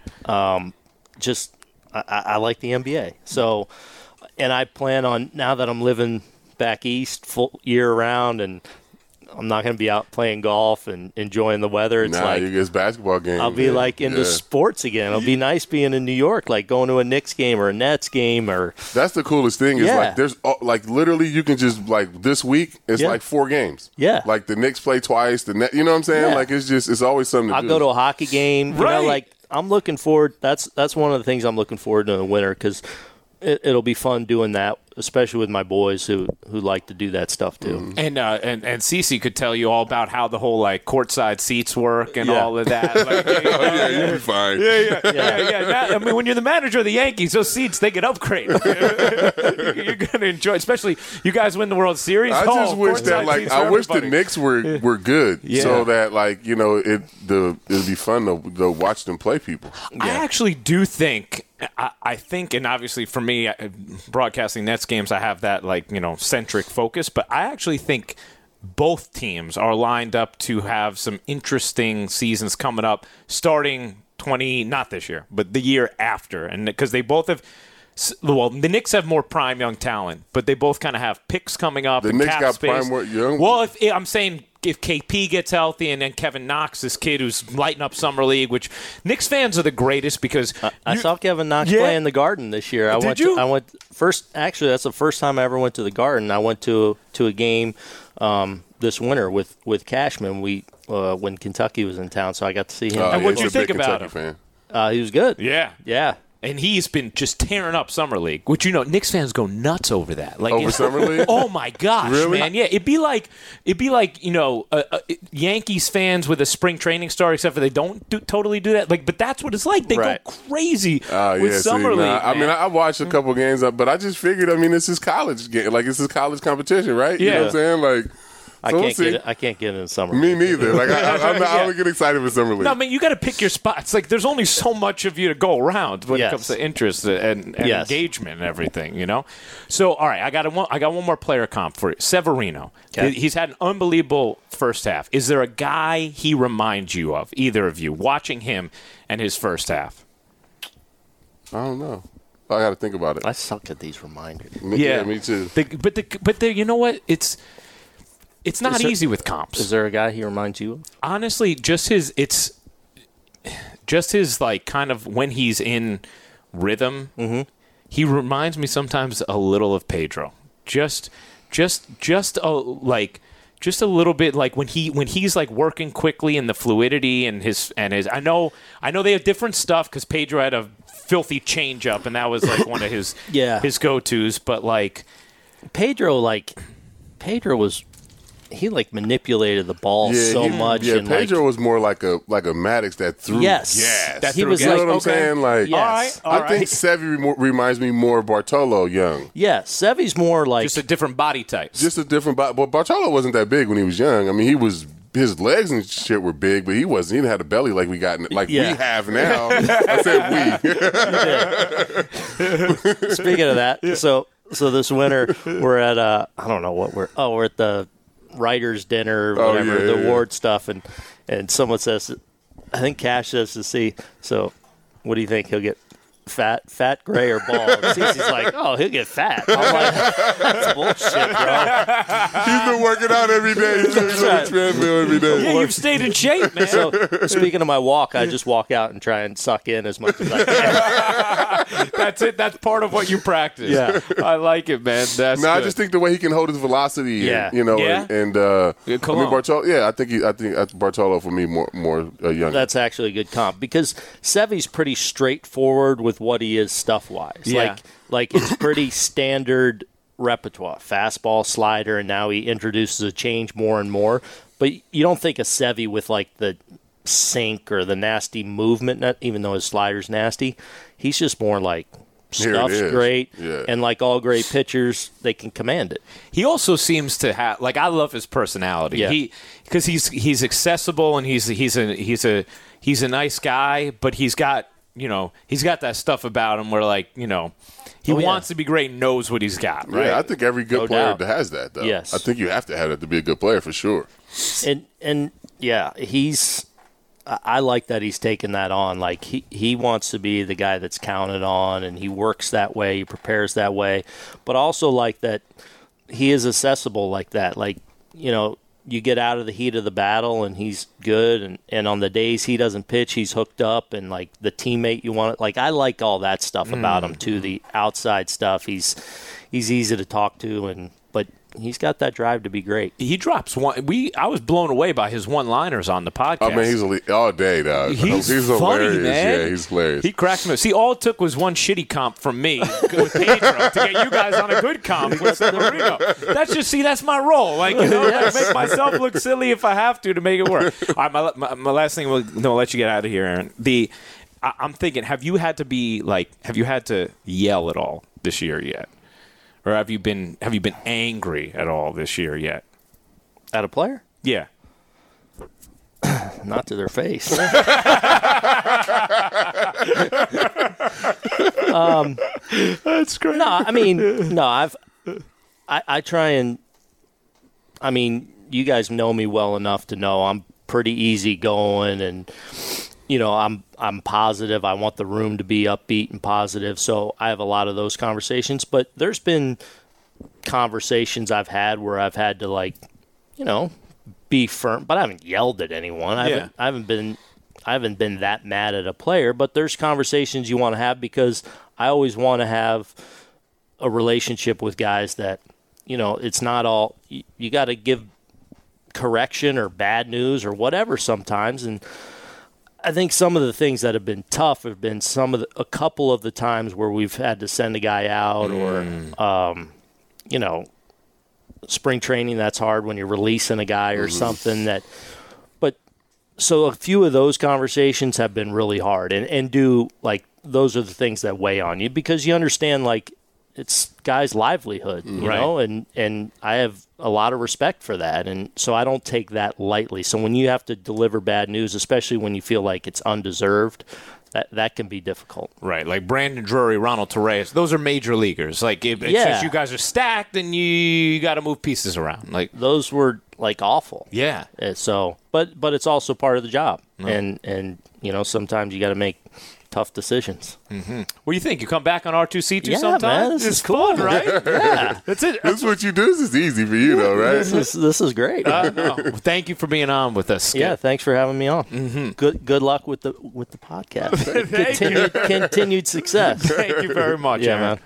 Just I, I I like the NBA. So, and I plan on now that I'm living back east full year round and I'm not going to be out playing golf and enjoying the weather. It's nah, like you get basketball game. I'll be yeah. like into Yeah. sports again. It'll be nice being in New York, like going to a Knicks game or a Nets game or That's the coolest thing is Yeah. like there's uh, like literally you can just like this week it's Yeah. like four games. Yeah. Like the Knicks play twice. The net, you know what I'm saying? Yeah. Like it's just it's always something I'll do. go to a hockey game. You Right. know, like I'm looking forward. That's that's one of the things I'm looking forward to in the winter because it, it'll be fun doing that, especially with my boys who who like to do that stuff too. Mm-hmm. And uh, and and Cece could tell you all about how the whole like courtside seats work and Yeah. all of that. Like, you know, oh yeah, you'll be fine. Yeah, yeah, yeah. yeah. Now- I mean, when you're the manager of the Yankees, those seats they get upgraded. you're gonna enjoy, especially you guys win the World Series. I Oh, just wish that like I for wish the everybody. Knicks were were good Yeah. so that like you know it the it'd be fun to, to watch them play people. I actually do think. I, I think, and obviously for me, broadcasting broadcasting Nets games, I have that like you know centric focus. But I actually think both teams are lined up to have some interesting seasons coming up, starting twenty not this year, but the year after, and because they both have. S- Well, the Knicks have more prime young talent, but they both kind of have picks coming up. The and Knicks cap got space. prime more young- Well, if I'm saying if KP gets healthy and then Kevin Knox, this kid who's lighting up summer league, which Knicks fans are the greatest because I you- saw Kevin Knox Yeah. play in the Garden this year. I Did went. you? To, I went first. Actually, that's the first time I ever went to the Garden. I went to to a game um, this winter with with Cashman. We uh, when Kentucky was in town, so I got to see him. Uh, And yeah, what'd you a big think about Kentucky him? Fan. Uh, he was good. yeah, Yeah. And he's been just tearing up summer league, which you know Knicks fans go nuts over that. Like Over summer league? Oh my gosh, Really? man! Yeah, it'd be like it'd be like you know uh, uh, Yankees fans with a spring training start, except for they don't do, totally do that. Like, but that's what it's like. They Right. go crazy Oh with yeah, summer see, league. nah, I mean. I, I watched a couple games, uh, but I just figured. I mean, this is college game, like this is college competition, right? You know Yeah. what I'm saying? Like, I so can't see. get. I can't get in the summer. Me neither. Like, I, I, I'm not, Yeah. don't get excited for summer league. No, I mean you got to pick your spots. Like there's only so much of you to go around when Yes. it comes to interest and, and Yes. engagement and everything. You know. So all right, I got a one. I got one more player comp for you. Severino. Okay. He's had an unbelievable first half. Is there a guy he reminds you of? Either of you watching him and his first half? I don't know. I got to think about it. I suck at these reminders. Me, yeah. me too. The, but the, but the, you know what? It's it's not there- easy with comps. Is there a guy he reminds you of? honestly, just his it's just his like kind of when he's in rhythm. Mm-hmm. He reminds me sometimes a little of Pedro. Just just just a like just a little bit like when he when he's like working quickly and the fluidity and his and his I know I know they have different stuff because Pedro had a filthy change up and that was like one of his Yeah. his go tos but like Pedro, like Pedro was, he like manipulated the ball Yeah, so he- much. Yeah, and Pedro like, was more like a like a Maddux that threw. Yes. gas. That he threw was you know like, what I'm okay. saying? Like, Yes. all right all I right. think Sevy remo- reminds me more of Bartolo Young. yeah, Sevy's more like just a different body type. Just a different, but but Bartolo wasn't that big when he was young. I mean, he was his legs and shit were big, but he wasn't. He didn't have a belly like we got, like Yeah. we have now. I said we. Speaking of that, so so this winter we're at uh I don't know what we're oh we're at the writers dinner or Oh, whatever yeah, the yeah, yeah. award stuff and and someone says I think Cash says to see so what do you think he'll get fat fat gray or bald Cece's like oh he'll get fat I'm like that's bullshit bro He's been working out every day. He's been on right. the treadmill every day. yeah, you've stayed in shape, man. so speaking of my walk I just walk out and try and suck in as much as I can That's it. That's part of what you practice. Yeah. I like it, man. That's No, I just think the way he can hold his velocity, Yeah. and, you know, Yeah? and, and uh, Yeah, I mean Bartolo. Yeah, I think he, I think Bartolo for me more more uh, younger. That's actually a good comp because Sevy's pretty straightforward with what he is stuff wise. Yeah. Like like it's pretty standard repertoire. Fastball, slider, and now he introduces a change more and more. But you don't think of Sevy with like the sink or the nasty movement, not, even though his slider's nasty. He's just more like stuff's great. Yeah. And like all great pitchers, they can command it. he also seems to have like I love his personality. Yeah. He because he's he's accessible and he's he's a he's a he's a nice guy, but he's got you know he's got that stuff about him where like you know he Oh, yeah. wants to be great, and knows what he's got. Right. Yeah, I think every good No player doubt. has that though. Yes. I think you have to have that to be a good player for sure. and and yeah, he's. I I like that he's taken that on. Like he he wants to be the guy that's counted on, and he works that way. He prepares that way, but also like that he is accessible like that. Like you know, you get out of the heat of the battle and he's good and, and on the days he doesn't pitch he's hooked up and like the teammate you want like I like all that stuff about mm. him too the outside stuff. He's he's easy to talk to and he's got that drive to be great He drops one. We I was blown away by his one-liners on the podcast. I mean, he's elite all day, dog. He's, hilarious. funny, man. Yeah, he's hilarious. He cracks me. up. See, all it took was one shitty comp from me with Pedro to get you guys on a good comp with Severino. That's just see, that's my role. Like you know, like, make myself look silly if I have to to make it work. All right, my, my, my last thing. We'll, no, I'll let you get out of here, Aaron. The I, I'm thinking, have you had to be like, have you had to yell at all this year yet, or have you been have you been angry at all this year yet? at a player Yeah. not to their face um, That's great. no, I mean, no, I've, I, I try and, I mean, you guys know me well enough to know I'm pretty easy going, and you know, I'm I'm positive. I want the room to be upbeat and positive, so I have a lot of those conversations. But there's been conversations I've had where I've had to like, you know, be firm, but I haven't yelled at anyone. I Yeah. haven't, I haven't been I haven't been that mad at a player, but there's conversations you want to have because I always want to have a relationship with guys that you know it's not all you, you got to give correction or bad news or whatever sometimes and I think some of the things that have been tough have been some of the, a couple of the times where we've had to send a guy out or um, you know spring training that's hard when you're releasing a guy or something that but so a few of those conversations have been really hard and and do like those are the things that weigh on you because you understand like it's guys livelihood you Right. know and and I have a lot of respect for that and so I don't take that lightly so when you have to deliver bad news especially when you feel like it's undeserved that that can be difficult Right, like Brandon Drury, Ronald Torreyes, those are major leaguers. Like if Yeah. you guys are stacked and you, you got to move pieces around. Like those were like awful yeah, Uh, so but but it's also part of the job and and you know sometimes you got to make tough decisions what do you think? You come back on R two C two Yeah, sometime? man, this it's is cool. fun, right? yeah That's it. this is what you do. This is easy for you, though, right? this is this is great Uh, no. Well, Thank you for being on with us. Skip. Yeah, thanks for having me on. Mm-hmm. Good good luck with the with the podcast. continued, continued success. Thank you very much, Yeah, Aaron. man.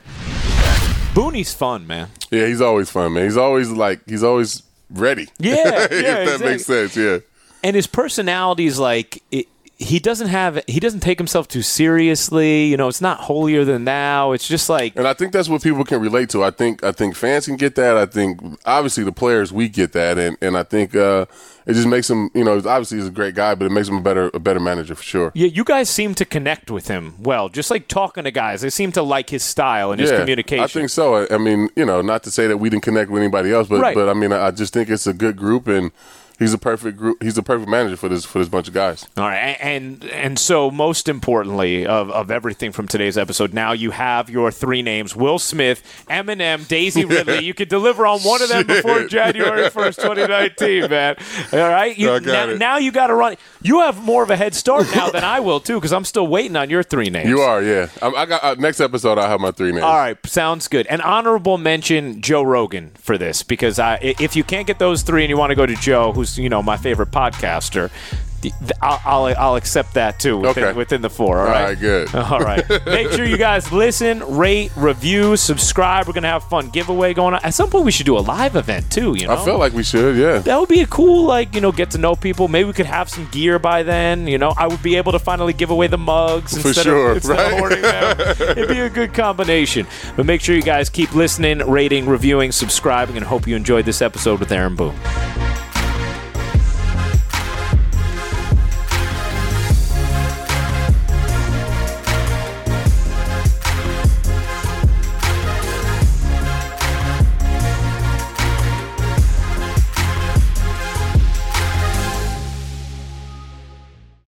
Booney's fun, man. Yeah, he's always fun, man. He's always like he's always ready. Yeah, yeah, if that exactly. makes sense. Yeah. and his personality is like it, he doesn't have he doesn't take himself too seriously you know it's not holier than thou it's just like And I think that's what people can relate to. I think I think fans can get that. I think obviously the players we get that, and and I think uh, it just makes him. You know, obviously he's a great guy, but it makes him a better a better manager for sure. yeah you guys seem to connect with him well just like talking to guys they seem to like his style and his communication I think so. I, I mean, you know, not to say that we didn't connect with anybody else, but Right. but I mean, I just think it's a good group, and he's a perfect group. He's a perfect manager for this for this bunch of guys. All right, and and so most importantly of, of everything from today's episode, now you have your three names: Will Smith, Eminem, Daisy Ridley. You could deliver on one of them before January first, twenty nineteen, man. All right, you, now, now you got to run. You have more of a head start now than I will too, because I'm still waiting on your three names. You are, yeah. I, I got uh, next episode. I'll have my three names. All right, sounds good. An honorable mention, Joe Rogan, for this because I, if you can't get those three and you want to go to Joe, who's you know my favorite podcaster, I'll, I'll, I'll accept that too within, Okay. within the four. All All right, right, good. All right. Make sure you guys listen, rate, review, subscribe. We're gonna have fun giveaway going on. At some point, we should do a live event too. You know, I feel like we should, yeah. that would be a cool, like, you know, get to know people. Maybe we could have some gear by then. You know, I would be able to finally give away the mugs For instead, sure, of, right? of hoarding them. It'd be a good combination. But make sure you guys keep listening, rating, reviewing, subscribing, and hope you enjoyed this episode with Aaron Boone.